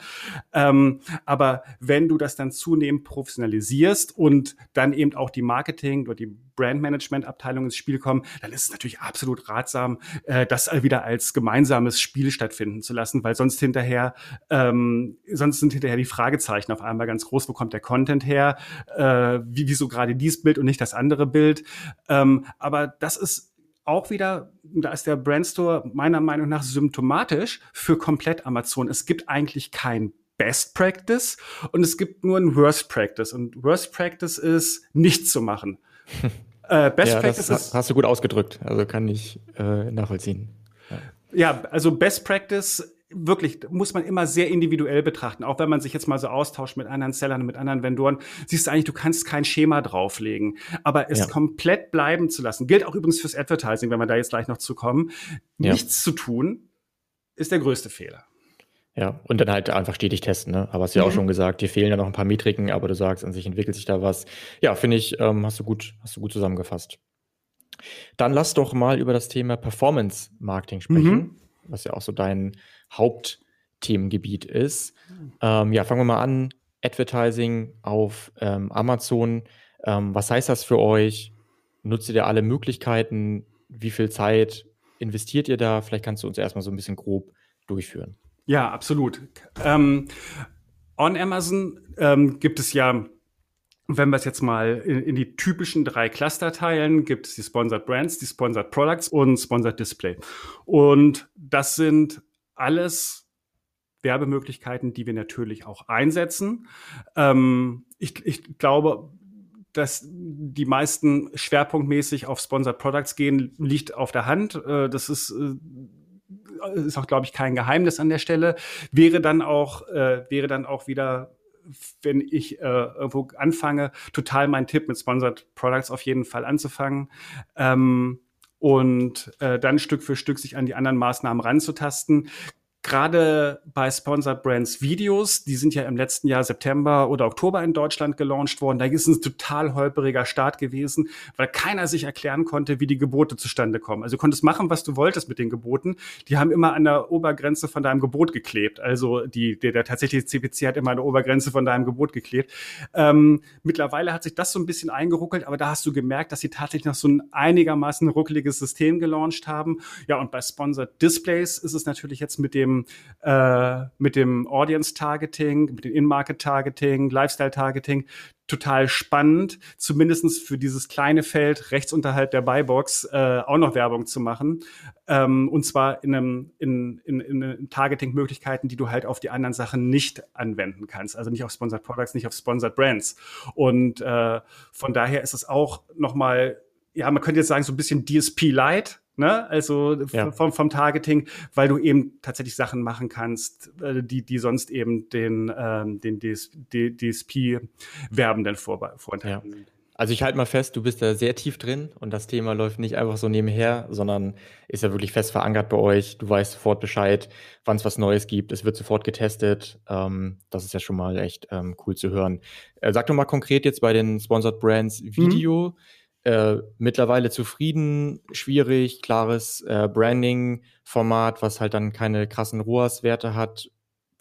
Ähm, aber wenn du das dann zunehmend professionalisierst und dann eben auch die Marketing oder die Brandmanagement-Abteilung ins Spiel kommen, dann ist es natürlich absolut ratsam, äh, das wieder als gemeinsames Spiel stattfinden zu lassen, weil sonst hinterher, ähm, sonst sind hinterher die Fragezeichen auf einmal ganz groß, wo kommt der Content her, äh, wie, wieso gerade dieses Bild und nicht das andere Bild. Ähm, aber das ist auch wieder, da ist der Brandstore meiner Meinung nach symptomatisch für komplett Amazon. Es gibt eigentlich kein Best Practice und es gibt nur ein Worst Practice. Und Worst Practice ist, nichts zu machen. Äh, Best ja, Practice das hast du gut ausgedrückt, also kann ich äh, nachvollziehen. Ja. ja, also Best Practice wirklich muss man immer sehr individuell betrachten. Auch wenn man sich jetzt mal so austauscht mit anderen Sellern, mit anderen Vendoren, siehst du eigentlich, du kannst kein Schema drauflegen. Aber es ja. komplett bleiben zu lassen, gilt auch übrigens fürs Advertising, wenn wir da jetzt gleich noch zu kommen. Ja. Nichts zu tun, ist der größte Fehler. Ja, und dann halt einfach stetig testen, ne? Aber hast du ja auch mhm. schon gesagt, dir fehlen ja noch ein paar Metriken, aber du sagst, an sich entwickelt sich da was. Ja, finde ich, ähm, hast du gut, hast du gut zusammengefasst. Dann lass doch mal über das Thema Performance Marketing sprechen, mhm. was ja auch so dein Hauptthemengebiet ist. Ähm, ja, fangen wir mal an. Advertising auf ähm, Amazon. Ähm, was heißt das für euch? Nutzt ihr da alle Möglichkeiten? Wie viel Zeit investiert ihr da? Vielleicht kannst du uns erstmal so ein bisschen grob durchführen. Ja, absolut. Ähm, on Amazon ähm, gibt es ja, wenn wir es jetzt mal in, in, die typischen drei Cluster teilen, gibt es die Sponsored Brands, die Sponsored Products und Sponsored Display. Und das sind alles Werbemöglichkeiten, die wir natürlich auch einsetzen. Ähm, ich, ich glaube, dass die meisten schwerpunktmäßig auf Sponsored Products gehen, liegt auf der Hand. Äh, das ist äh, ist auch, glaube ich, kein Geheimnis an der Stelle. Wäre dann auch, äh, wäre dann auch wieder wenn ich äh, irgendwo anfange, total mein Tipp mit Sponsored Products auf jeden Fall anzufangen. Ähm, und äh, dann Stück für Stück sich an die anderen Maßnahmen ranzutasten. Gerade bei Sponsored Brands Videos, die sind ja im letzten Jahr September oder Oktober in Deutschland gelauncht worden. Da ist ein total holperiger Start gewesen, weil keiner sich erklären konnte, wie die Gebote zustande kommen. Also du konntest machen, was du wolltest mit den Geboten. Die haben immer an der Obergrenze von deinem Gebot geklebt. Also die, der, der tatsächliche CPC hat immer an der Obergrenze von deinem Gebot geklebt. Ähm, mittlerweile hat sich das so ein bisschen eingeruckelt, aber da hast du gemerkt, dass sie tatsächlich noch so ein einigermaßen ruckeliges System gelauncht haben. Ja, und bei Sponsored Displays ist es natürlich jetzt mit dem dem, äh, mit dem Audience Targeting, mit dem In-Market Targeting, Lifestyle Targeting total spannend, zumindestens für dieses kleine Feld rechts unterhalb der Buybox äh, auch noch Werbung zu machen. Ähm, und zwar in, einem, in, in, in Targeting-Möglichkeiten, die du halt auf die anderen Sachen nicht anwenden kannst. Also nicht auf Sponsored Products, nicht auf Sponsored Brands. Und äh, von daher ist es auch nochmal, ja, man könnte jetzt sagen, so ein bisschen DSP Light, Ne? Also ja. vom, vom Targeting, weil du eben tatsächlich Sachen machen kannst, äh, die, die sonst eben den, ähm, den DS, DSP-Werbenden vor, vorenthalten. Ja. Also ich halte mal fest, du bist da sehr tief drin und das Thema läuft nicht einfach so nebenher, sondern ist ja wirklich fest verankert bei euch. Du weißt sofort Bescheid, wann es was Neues gibt. Es wird sofort getestet. Ähm, das ist ja schon mal echt ähm, cool zu hören. Äh, sag doch mal konkret jetzt bei den Sponsored Brands mhm. Video. Mhm äh, mittlerweile zufrieden, schwierig, klares äh, Branding-Format, was halt dann keine krassen ROAS-Werte hat.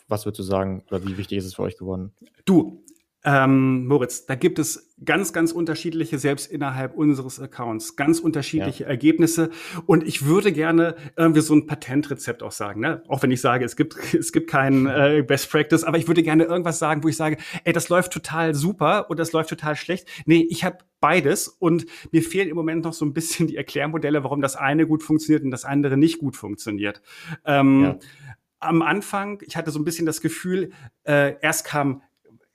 Was würdest du sagen, oder wie wichtig ist es für euch geworden? Du, ähm, Moritz, da gibt es ganz, ganz unterschiedliche, selbst innerhalb unseres Accounts, ganz unterschiedliche ja. Ergebnisse. Und ich würde gerne irgendwie so ein Patentrezept auch sagen, ne? Auch wenn ich sage, es gibt, es gibt kein äh, Best Practice, aber ich würde gerne irgendwas sagen, wo ich sage, ey, das läuft total super und das läuft total schlecht. Nee, ich habe beides und mir fehlen im Moment noch so ein bisschen die Erklärmodelle, warum das eine gut funktioniert und das andere nicht gut funktioniert. Ähm, ja. Am Anfang, ich hatte so ein bisschen das Gefühl, äh, erst kam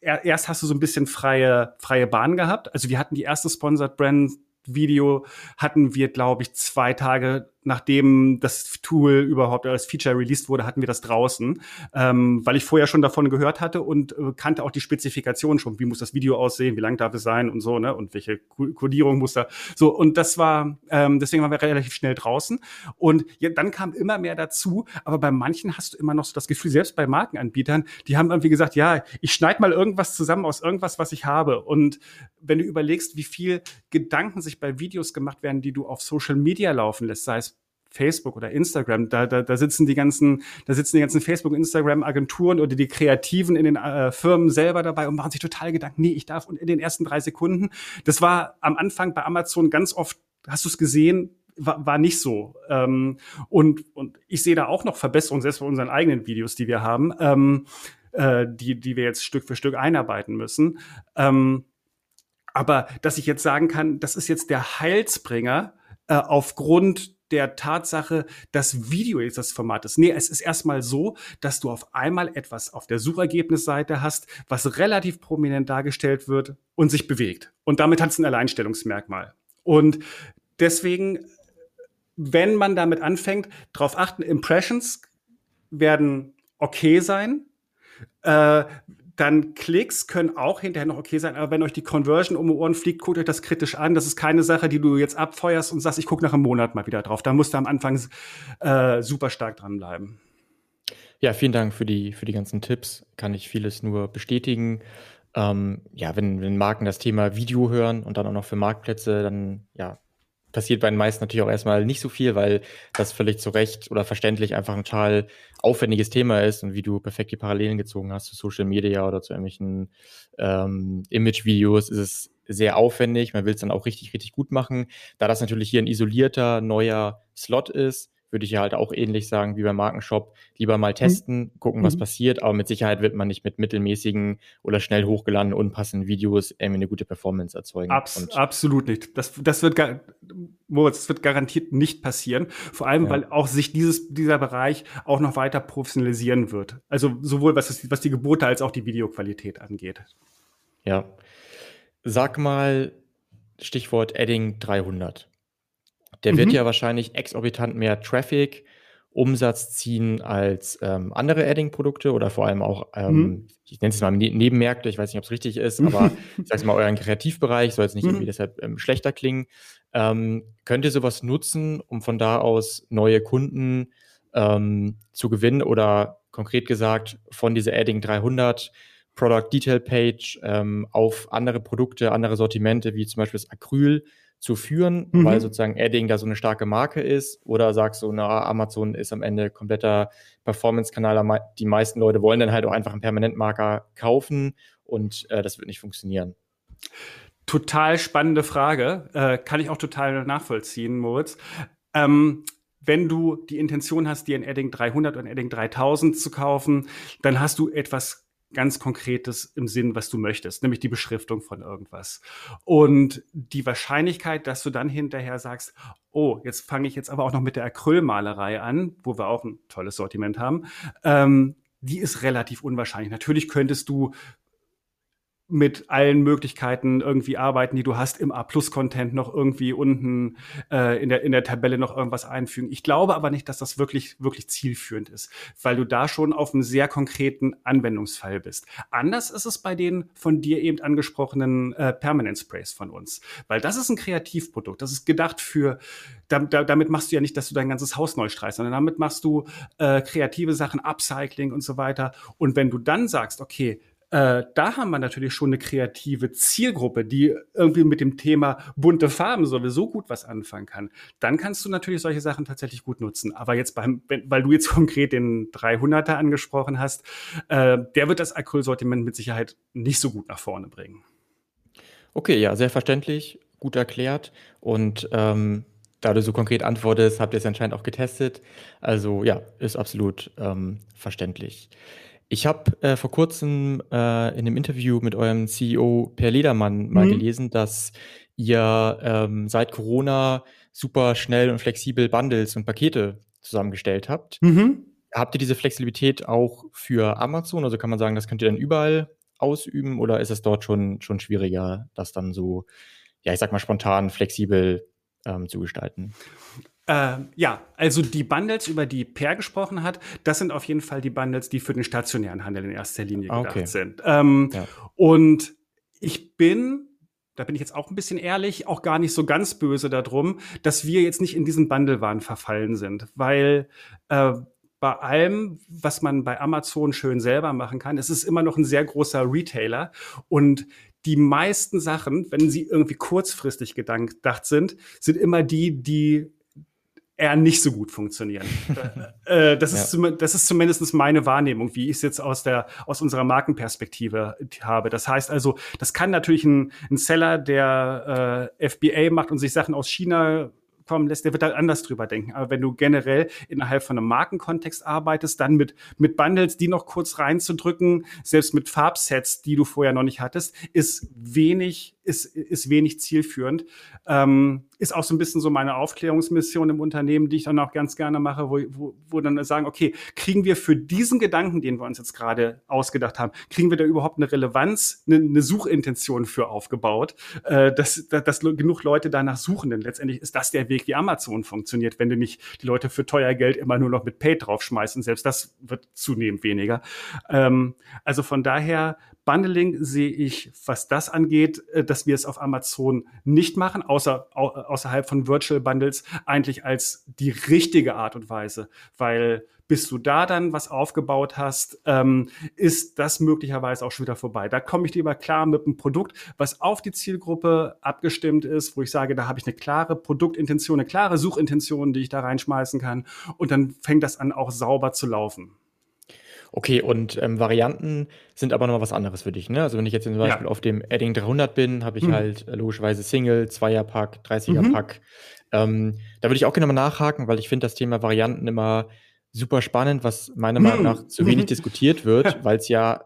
erst hast du so ein bisschen freie, freie Bahn gehabt. Also wir hatten die erste Sponsored Brand Video hatten wir, glaube ich, zwei Tage nachdem das Tool überhaupt als Feature released wurde, hatten wir das draußen, ähm, weil ich vorher schon davon gehört hatte und äh, kannte auch die Spezifikation schon. Wie muss das Video aussehen? Wie lang darf es sein und so, ne? Und welche Codierung muss da? So und das war ähm, deswegen waren wir relativ schnell draußen und ja, dann kam immer mehr dazu. Aber bei manchen hast du immer noch so das Gefühl, selbst bei Markenanbietern, die haben irgendwie gesagt, ja, ich schneide mal irgendwas zusammen aus irgendwas, was ich habe. Und wenn du überlegst, wie viel Gedanken sich bei Videos gemacht werden, die du auf Social Media laufen lässt, sei es Facebook oder Instagram. Da, da, da sitzen die ganzen, da sitzen die ganzen Facebook, Instagram Agenturen oder die Kreativen in den äh, Firmen selber dabei und machen sich total Gedanken. Nee, ich darf und in den ersten drei Sekunden. Das war am Anfang bei Amazon ganz oft. Hast du es gesehen? War, war nicht so. Ähm, und, und ich sehe da auch noch Verbesserungen, selbst bei unseren eigenen Videos, die wir haben, ähm, äh, die, die wir jetzt Stück für Stück einarbeiten müssen. Ähm, aber dass ich jetzt sagen kann, das ist jetzt der Heilsbringer äh, aufgrund der Tatsache, dass Video ist das Format ist. Nee, es ist erstmal so, dass du auf einmal etwas auf der Suchergebnisseite hast, was relativ prominent dargestellt wird und sich bewegt. Und damit hat es ein Alleinstellungsmerkmal. Und deswegen, wenn man damit anfängt, darauf achten, Impressions werden okay sein. Äh, dann Klicks können auch hinterher noch okay sein, aber wenn euch die Conversion um die Ohren fliegt, guckt euch das kritisch an. Das ist keine Sache, die du jetzt abfeuerst und sagst, ich gucke nach einem Monat mal wieder drauf. Da musst du am Anfang äh, super stark dranbleiben. Ja, vielen Dank für die, für die ganzen Tipps. Kann ich vieles nur bestätigen. Ähm, ja, wenn, wenn Marken das Thema Video hören und dann auch noch für Marktplätze, dann ja, passiert bei den meisten natürlich auch erstmal nicht so viel, weil das völlig zu Recht oder verständlich einfach ein total aufwendiges Thema ist und wie du perfekt die Parallelen gezogen hast zu Social Media oder zu irgendwelchen ähm, Image-Videos, ist es sehr aufwendig. Man will es dann auch richtig, richtig gut machen. Da das natürlich hier ein isolierter, neuer Slot ist, würde ich ja halt auch ähnlich sagen wie beim Markenshop. Lieber mal mhm. testen, gucken, was mhm. passiert, aber mit Sicherheit wird man nicht mit mittelmäßigen oder schnell hochgeladenen, unpassenden Videos irgendwie eine gute Performance erzeugen. Abs absolut nicht. Das, das wird Moritz, das wird garantiert nicht passieren. Vor allem, ja. weil auch sich dieses, dieser Bereich auch noch weiter professionalisieren wird. Also sowohl was, das, was die Gebote als auch die Videoqualität angeht. Ja. Sag mal, Stichwort Adding 300. Der mhm. wird ja wahrscheinlich exorbitant mehr Traffic, Umsatz ziehen als ähm, andere Adding-Produkte oder vor allem auch, ähm, mhm. ich nenne es mal ne Nebenmärkte, ich weiß nicht, ob es richtig ist, aber ich sage es mal, euren Kreativbereich soll jetzt nicht mhm. irgendwie deshalb ähm, schlechter klingen. Ähm, könnt ihr sowas nutzen, um von da aus neue Kunden ähm, zu gewinnen oder konkret gesagt von dieser Adding 300 Product Detail Page ähm, auf andere Produkte, andere Sortimente, wie zum Beispiel das Acryl, zu führen, mhm. weil sozusagen Adding da so eine starke Marke ist? Oder sagst du, na, Amazon ist am Ende kompletter Performance-Kanal, die meisten Leute wollen dann halt auch einfach einen Permanentmarker kaufen und äh, das wird nicht funktionieren? Total spannende Frage. Äh, kann ich auch total nachvollziehen, Moritz. Ähm, wenn du die Intention hast, dir ein Adding 300 und ein Adding 3000 zu kaufen, dann hast du etwas ganz Konkretes im Sinn, was du möchtest, nämlich die Beschriftung von irgendwas. Und die Wahrscheinlichkeit, dass du dann hinterher sagst, oh, jetzt fange ich jetzt aber auch noch mit der Acrylmalerei an, wo wir auch ein tolles Sortiment haben, ähm, die ist relativ unwahrscheinlich. Natürlich könntest du mit allen Möglichkeiten irgendwie arbeiten, die du hast, im A-Plus-Content noch irgendwie unten äh, in, der, in der Tabelle noch irgendwas einfügen. Ich glaube aber nicht, dass das wirklich, wirklich zielführend ist, weil du da schon auf einem sehr konkreten Anwendungsfall bist. Anders ist es bei den von dir eben angesprochenen äh, Permanent Sprays von uns, weil das ist ein Kreativprodukt. Das ist gedacht für, da, da, damit machst du ja nicht, dass du dein ganzes Haus neu streichst, sondern damit machst du äh, kreative Sachen, Upcycling und so weiter. Und wenn du dann sagst, okay, äh, da haben wir natürlich schon eine kreative Zielgruppe, die irgendwie mit dem Thema bunte Farben sowieso gut was anfangen kann. Dann kannst du natürlich solche Sachen tatsächlich gut nutzen. Aber jetzt beim, weil du jetzt konkret den 300er angesprochen hast, äh, der wird das Acrylsortiment mit Sicherheit nicht so gut nach vorne bringen. Okay, ja, sehr verständlich, gut erklärt und ähm, da du so konkret antwortest, habt ihr es anscheinend auch getestet. Also ja, ist absolut ähm, verständlich. Ich habe äh, vor kurzem äh, in einem Interview mit eurem CEO Per Ledermann mal mhm. gelesen, dass ihr ähm, seit Corona super schnell und flexibel Bundles und Pakete zusammengestellt habt. Mhm. Habt ihr diese Flexibilität auch für Amazon? Also kann man sagen, das könnt ihr dann überall ausüben oder ist es dort schon, schon schwieriger, das dann so, ja, ich sag mal, spontan, flexibel ähm, zu gestalten? Äh, ja, also die Bundles, über die Per gesprochen hat, das sind auf jeden Fall die Bundles, die für den stationären Handel in erster Linie gedacht okay. sind. Ähm, ja. Und ich bin, da bin ich jetzt auch ein bisschen ehrlich, auch gar nicht so ganz böse darum, dass wir jetzt nicht in diesen Bundle-Waren verfallen sind, weil äh, bei allem, was man bei Amazon schön selber machen kann, es ist immer noch ein sehr großer Retailer und die meisten Sachen, wenn sie irgendwie kurzfristig gedacht sind, sind immer die, die eher nicht so gut funktionieren. Äh, das, ist ja. das ist zumindest meine Wahrnehmung, wie ich es jetzt aus, der, aus unserer Markenperspektive habe. Das heißt also, das kann natürlich ein, ein Seller, der äh, FBA macht und sich Sachen aus China kommen lässt, der wird halt anders drüber denken. Aber wenn du generell innerhalb von einem Markenkontext arbeitest, dann mit, mit Bundles, die noch kurz reinzudrücken, selbst mit Farbsets, die du vorher noch nicht hattest, ist wenig, ist, ist wenig zielführend. Ähm, ist auch so ein bisschen so meine Aufklärungsmission im Unternehmen, die ich dann auch ganz gerne mache, wo, wo, wo dann sagen, okay, kriegen wir für diesen Gedanken, den wir uns jetzt gerade ausgedacht haben, kriegen wir da überhaupt eine Relevanz, eine, eine Suchintention für aufgebaut, äh, dass, dass, dass genug Leute danach suchen, denn letztendlich ist das der Weg, wie Amazon funktioniert, wenn du nicht die Leute für teuer Geld immer nur noch mit Pay draufschmeißen, selbst das wird zunehmend weniger. Ähm, also von daher Bundling sehe ich, was das angeht, äh, dass wir es auf Amazon nicht machen, außer außerhalb von Virtual Bundles, eigentlich als die richtige Art und Weise, weil bis du da dann was aufgebaut hast, ähm, ist das möglicherweise auch schon wieder vorbei. Da komme ich lieber klar mit einem Produkt, was auf die Zielgruppe abgestimmt ist, wo ich sage, da habe ich eine klare Produktintention, eine klare Suchintention, die ich da reinschmeißen kann. Und dann fängt das an, auch sauber zu laufen. Okay, und ähm, Varianten sind aber noch was anderes für dich, ne? Also wenn ich jetzt zum Beispiel ja. auf dem Adding 300 bin, habe ich hm. halt äh, logischerweise Single, Zweierpack, 30er-Pack. Mhm. Ähm, da würde ich auch gerne mal nachhaken, weil ich finde das Thema Varianten immer super spannend, was meiner Meinung hm. nach zu wenig mhm. diskutiert wird, weil es ja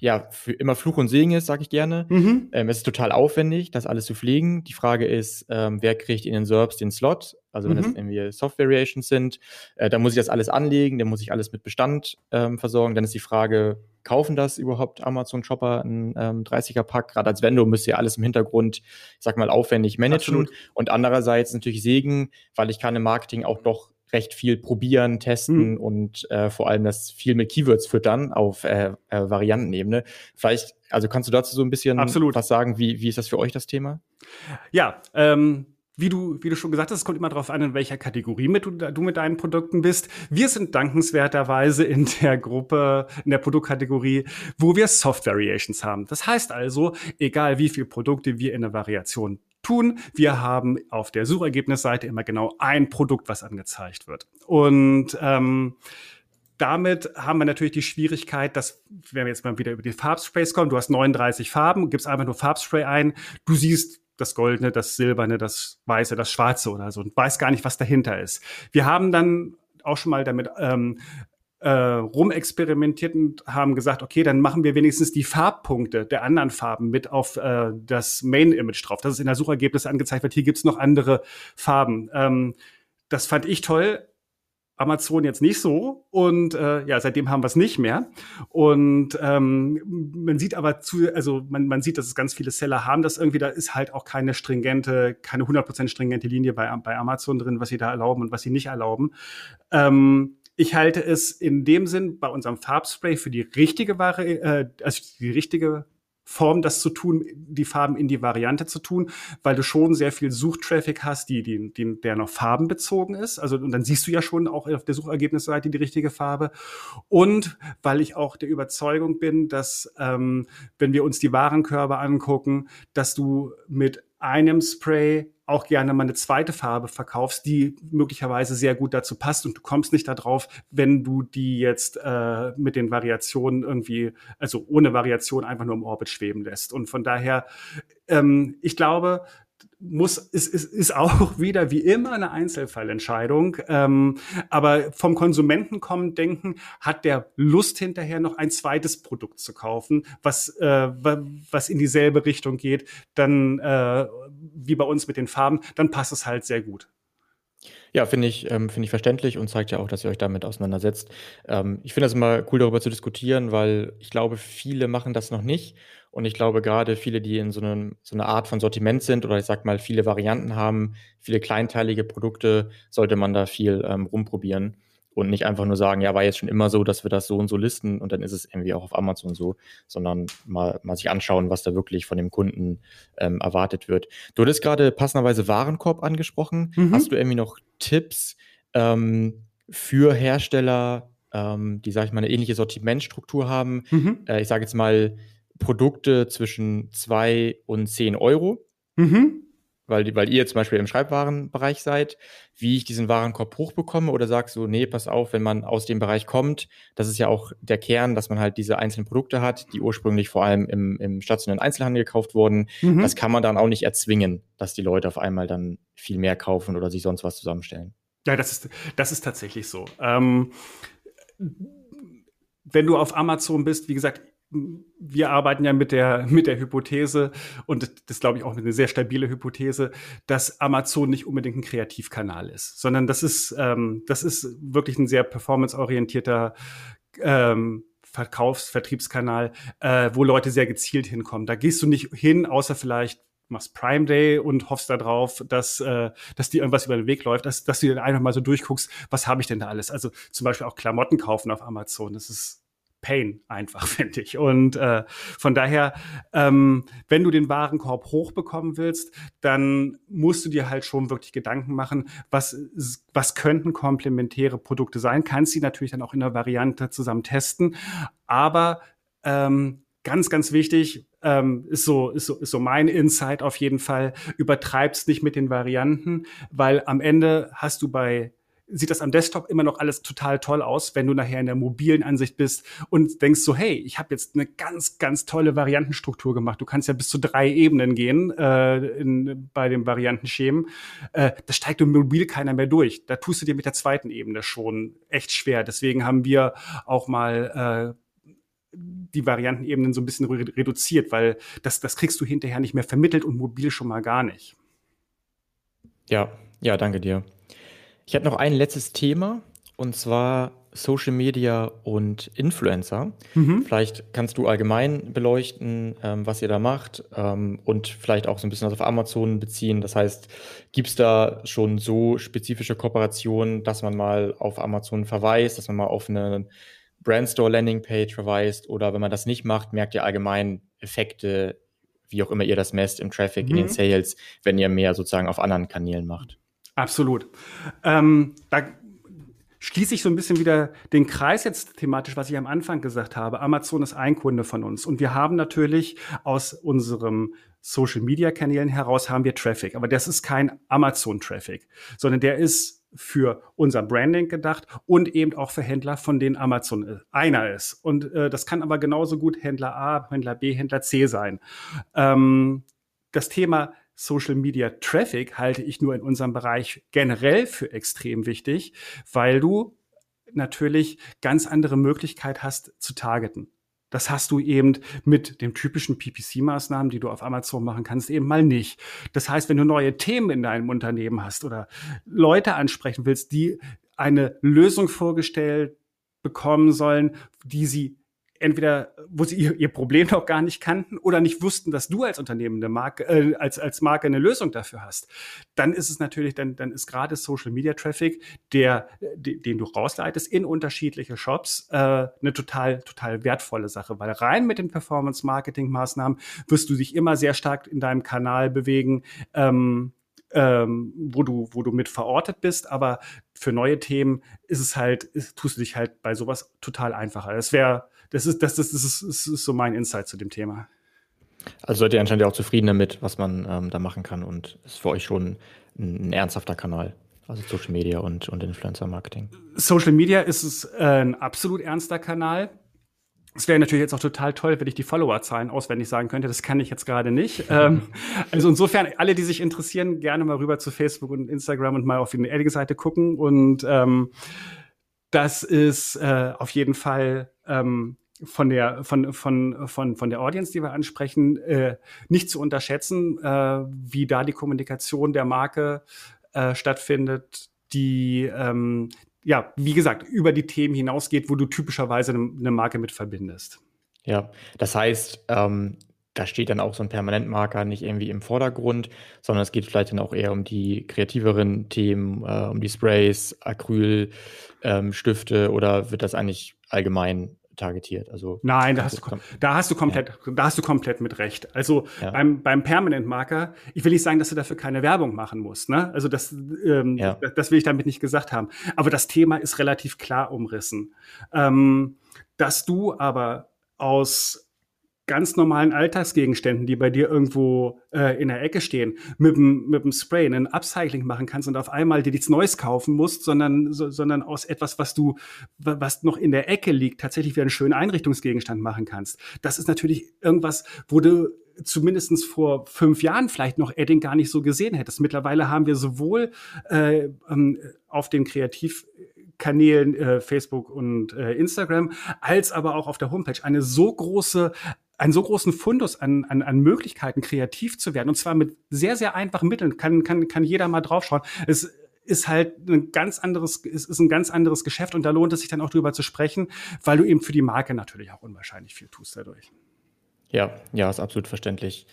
ja, für immer Fluch und Segen ist, sage ich gerne. Mhm. Ähm, es ist total aufwendig, das alles zu pflegen. Die Frage ist, ähm, wer kriegt in den SERPs den Slot? Also wenn mhm. das irgendwie Soft-Variations sind, äh, dann muss ich das alles anlegen, dann muss ich alles mit Bestand ähm, versorgen. Dann ist die Frage, kaufen das überhaupt Amazon-Shopper ein ähm, 30er-Pack? Gerade als Vendor müsst ihr alles im Hintergrund, ich sag mal, aufwendig managen. Absolut. Und andererseits natürlich Segen, weil ich kann im Marketing auch doch recht viel probieren, testen mhm. und äh, vor allem das viel mit Keywords füttern auf äh, äh, Variantenebene. Vielleicht, also kannst du dazu so ein bisschen Absolut. was sagen, wie, wie ist das für euch das Thema? Ja, ähm, wie du, wie du schon gesagt hast, es kommt immer darauf an, in welcher Kategorie mit du, du mit deinen Produkten bist. Wir sind dankenswerterweise in der Gruppe, in der Produktkategorie, wo wir Soft Variations haben. Das heißt also, egal wie viele Produkte wir in der Variation tun, wir haben auf der Suchergebnisseite immer genau ein Produkt, was angezeigt wird. Und ähm, damit haben wir natürlich die Schwierigkeit, dass, wenn wir jetzt mal wieder über die Farbsprays kommen, du hast 39 Farben, gibst einfach nur Farbspray ein, du siehst das Goldene, das Silberne, das Weiße, das Schwarze oder so und weiß gar nicht, was dahinter ist. Wir haben dann auch schon mal damit ähm, äh, rumexperimentiert und haben gesagt, okay, dann machen wir wenigstens die Farbpunkte der anderen Farben mit auf äh, das Main-Image drauf, dass es in der Suchergebnis angezeigt wird, hier gibt's noch andere Farben. Ähm, das fand ich toll. Amazon jetzt nicht so und äh, ja, seitdem haben wir es nicht mehr. Und ähm, man sieht aber zu, also man, man sieht, dass es ganz viele Seller haben, dass irgendwie da ist halt auch keine stringente, keine 100% stringente Linie bei, bei Amazon drin, was sie da erlauben und was sie nicht erlauben. Ähm, ich halte es in dem Sinn bei unserem Farbspray für die richtige Ware, äh, also die richtige Form, das zu tun, die Farben in die Variante zu tun, weil du schon sehr viel Suchtraffic hast, die, die, die, der noch farbenbezogen ist. Also, und dann siehst du ja schon auch auf der Suchergebnisseite die richtige Farbe. Und weil ich auch der Überzeugung bin, dass, ähm, wenn wir uns die Warenkörbe angucken, dass du mit einem Spray auch gerne mal eine zweite Farbe verkaufst, die möglicherweise sehr gut dazu passt und du kommst nicht darauf, wenn du die jetzt äh, mit den Variationen irgendwie, also ohne Variation einfach nur im Orbit schweben lässt. Und von daher, ähm, ich glaube, muss, ist, ist, ist auch wieder wie immer eine Einzelfallentscheidung. Ähm, aber vom Konsumenten kommen denken, hat der Lust hinterher noch ein zweites Produkt zu kaufen, was, äh, was in dieselbe Richtung geht, dann äh, wie bei uns mit den Farben, dann passt es halt sehr gut. Ja, finde ich, ähm, finde ich verständlich und zeigt ja auch, dass ihr euch damit auseinandersetzt. Ähm, ich finde es immer cool, darüber zu diskutieren, weil ich glaube, viele machen das noch nicht. Und ich glaube, gerade viele, die in so, einem, so einer Art von Sortiment sind oder ich sag mal viele Varianten haben, viele kleinteilige Produkte, sollte man da viel ähm, rumprobieren und nicht einfach nur sagen, ja, war jetzt schon immer so, dass wir das so und so listen und dann ist es irgendwie auch auf Amazon so, sondern mal, mal sich anschauen, was da wirklich von dem Kunden ähm, erwartet wird. Du hattest gerade passenderweise Warenkorb angesprochen. Mhm. Hast du irgendwie noch Tipps ähm, für Hersteller, ähm, die, sag ich mal, eine ähnliche Sortimentstruktur haben? Mhm. Äh, ich sage jetzt mal, Produkte zwischen 2 und 10 Euro. Mhm. Weil, weil ihr zum Beispiel im Schreibwarenbereich seid, wie ich diesen Warenkorb hochbekomme oder sagst du, nee, pass auf, wenn man aus dem Bereich kommt, das ist ja auch der Kern, dass man halt diese einzelnen Produkte hat, die ursprünglich vor allem im, im stationären Einzelhandel gekauft wurden. Mhm. Das kann man dann auch nicht erzwingen, dass die Leute auf einmal dann viel mehr kaufen oder sich sonst was zusammenstellen. Ja, das ist, das ist tatsächlich so. Ähm, wenn du auf Amazon bist, wie gesagt, wir arbeiten ja mit der, mit der Hypothese, und das, glaube ich auch eine sehr stabile Hypothese, dass Amazon nicht unbedingt ein Kreativkanal ist, sondern das ist, ähm, das ist wirklich ein sehr performanceorientierter ähm, Verkaufs-, Vertriebskanal, äh, wo Leute sehr gezielt hinkommen. Da gehst du nicht hin, außer vielleicht machst Prime Day und hoffst darauf, dass, äh, dass dir irgendwas über den Weg läuft, dass, dass du dir einfach mal so durchguckst, was habe ich denn da alles? Also zum Beispiel auch Klamotten kaufen auf Amazon. Das ist Pain einfach, finde ich. Und äh, von daher, ähm, wenn du den Warenkorb hochbekommen willst, dann musst du dir halt schon wirklich Gedanken machen, was, was könnten komplementäre Produkte sein. Kannst sie natürlich dann auch in der Variante zusammen testen. Aber ähm, ganz, ganz wichtig, ähm, ist, so, ist, so, ist so mein Insight auf jeden Fall, übertreibst nicht mit den Varianten, weil am Ende hast du bei sieht das am Desktop immer noch alles total toll aus, wenn du nachher in der mobilen Ansicht bist und denkst so, hey, ich habe jetzt eine ganz, ganz tolle Variantenstruktur gemacht. Du kannst ja bis zu drei Ebenen gehen äh, in, bei dem Variantenschemen. Äh, das steigt im Mobil keiner mehr durch. Da tust du dir mit der zweiten Ebene schon echt schwer. Deswegen haben wir auch mal äh, die Variantenebenen so ein bisschen reduziert, weil das, das kriegst du hinterher nicht mehr vermittelt und mobil schon mal gar nicht. Ja, ja, danke dir. Ich habe noch ein letztes Thema und zwar Social Media und Influencer. Mhm. Vielleicht kannst du allgemein beleuchten, ähm, was ihr da macht ähm, und vielleicht auch so ein bisschen auf Amazon beziehen. Das heißt, gibt es da schon so spezifische Kooperationen, dass man mal auf Amazon verweist, dass man mal auf eine Brandstore Landingpage verweist oder wenn man das nicht macht, merkt ihr allgemein Effekte wie auch immer ihr das messt, im Traffic, mhm. in den mhm. Sales, wenn ihr mehr sozusagen auf anderen Kanälen macht. Absolut. Ähm, da schließe ich so ein bisschen wieder den Kreis jetzt thematisch, was ich am Anfang gesagt habe. Amazon ist ein Kunde von uns und wir haben natürlich aus unserem Social Media Kanälen heraus haben wir Traffic, aber das ist kein Amazon Traffic, sondern der ist für unser Branding gedacht und eben auch für Händler, von denen Amazon einer ist. Und äh, das kann aber genauso gut Händler A, Händler B, Händler C sein. Ähm, das Thema Social Media Traffic halte ich nur in unserem Bereich generell für extrem wichtig, weil du natürlich ganz andere Möglichkeit hast zu targeten. Das hast du eben mit den typischen PPC-Maßnahmen, die du auf Amazon machen kannst, eben mal nicht. Das heißt, wenn du neue Themen in deinem Unternehmen hast oder Leute ansprechen willst, die eine Lösung vorgestellt bekommen sollen, die sie entweder, wo sie ihr, ihr, Problem noch gar nicht kannten oder nicht wussten, dass du als Unternehmen eine Marke, äh, als, als Marke eine Lösung dafür hast, dann ist es natürlich, dann, dann ist gerade Social Media Traffic, der, den du rausleitest in unterschiedliche Shops, äh, eine total, total wertvolle Sache, weil rein mit den Performance Marketing Maßnahmen wirst du dich immer sehr stark in deinem Kanal bewegen, ähm, ähm, wo du, wo du mit verortet bist, aber für neue Themen ist es halt, ist, tust du dich halt bei sowas total einfacher. Das wäre das ist, das, das, das, ist, das ist so mein Insight zu dem Thema. Also seid ihr anscheinend auch zufrieden damit, was man ähm, da machen kann und ist für euch schon ein, ein ernsthafter Kanal. Also Social Media und, und Influencer Marketing. Social Media ist es äh, ein absolut ernster Kanal. Es wäre natürlich jetzt auch total toll, wenn ich die Followerzahlen auswendig sagen könnte. Das kann ich jetzt gerade nicht. ähm, also insofern, alle, die sich interessieren, gerne mal rüber zu Facebook und Instagram und mal auf die Edding-Seite gucken. Und ähm, das ist äh, auf jeden Fall ähm, von der von von von von der Audience, die wir ansprechen, äh, nicht zu unterschätzen, äh, wie da die Kommunikation der Marke äh, stattfindet, die ähm, ja wie gesagt über die Themen hinausgeht, wo du typischerweise eine, eine Marke mit verbindest. Ja, das heißt, ähm, da steht dann auch so ein Permanentmarker nicht irgendwie im Vordergrund, sondern es geht vielleicht dann auch eher um die kreativeren Themen, äh, um die Sprays, Acrylstifte ähm, oder wird das eigentlich allgemein targetiert. Also Nein, da hast, du, da hast du komplett, ja. da hast du komplett mit recht. Also ja. beim, beim Permanent Marker, ich will nicht sagen, dass du dafür keine Werbung machen musst. Ne? Also das, ähm, ja. das, das, will ich damit nicht gesagt haben. Aber das Thema ist relativ klar umrissen. Ähm, dass du aber aus ganz normalen Alltagsgegenständen, die bei dir irgendwo äh, in der Ecke stehen, mit dem, mit dem Spray ein Upcycling machen kannst und auf einmal dir nichts Neues kaufen musst, sondern, so, sondern aus etwas, was du, was noch in der Ecke liegt, tatsächlich wieder einen schönen Einrichtungsgegenstand machen kannst. Das ist natürlich irgendwas, wo du zumindestens vor fünf Jahren vielleicht noch Edding gar nicht so gesehen hättest. Mittlerweile haben wir sowohl äh, ähm, auf den Kreativ Kanälen äh, Facebook und äh, Instagram, als aber auch auf der Homepage eine so große einen so großen Fundus an, an, an Möglichkeiten, kreativ zu werden. Und zwar mit sehr, sehr einfachen Mitteln. Kann, kann, kann jeder mal draufschauen. Es ist halt ein ganz anderes, es ist ein ganz anderes Geschäft und da lohnt es sich dann auch drüber zu sprechen, weil du eben für die Marke natürlich auch unwahrscheinlich viel tust dadurch. Ja, ja, ist absolut verständlich.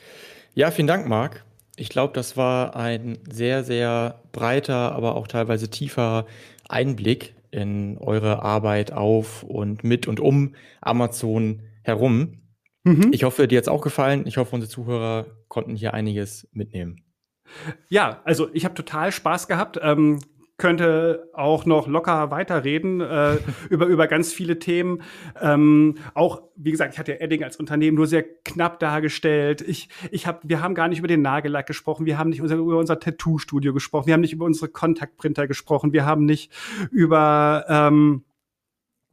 Ja, vielen Dank, Marc. Ich glaube, das war ein sehr, sehr breiter, aber auch teilweise tiefer Einblick in eure Arbeit auf und mit und um Amazon herum. Mhm. Ich hoffe, dir hat es auch gefallen. Ich hoffe, unsere Zuhörer konnten hier einiges mitnehmen. Ja, also ich habe total Spaß gehabt. Ähm, könnte auch noch locker weiterreden äh, über, über ganz viele Themen. Ähm, auch, wie gesagt, ich hatte ja Edding als Unternehmen nur sehr knapp dargestellt. Ich, ich hab, wir haben gar nicht über den Nagellack gesprochen, wir haben nicht unser, über unser Tattoo-Studio gesprochen, wir haben nicht über unsere Kontaktprinter gesprochen, wir haben nicht über ähm,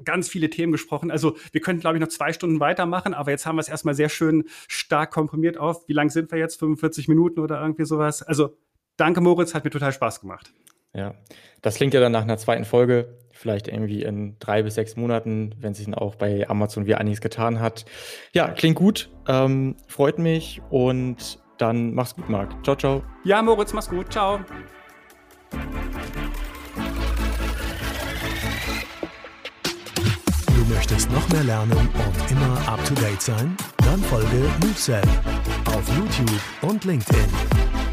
ganz viele Themen gesprochen. Also wir könnten, glaube ich, noch zwei Stunden weitermachen, aber jetzt haben wir es erstmal sehr schön stark komprimiert auf. Wie lang sind wir jetzt? 45 Minuten oder irgendwie sowas? Also danke, Moritz, hat mir total Spaß gemacht. Ja, das klingt ja dann nach einer zweiten Folge, vielleicht irgendwie in drei bis sechs Monaten, wenn sich dann auch bei Amazon wieder einiges getan hat. Ja, klingt gut, ähm, freut mich und dann mach's gut, Marc. Ciao, ciao. Ja, Moritz, mach's gut. Ciao. Möchtest noch mehr lernen und immer up to date sein? Dann folge MoveSell auf YouTube und LinkedIn.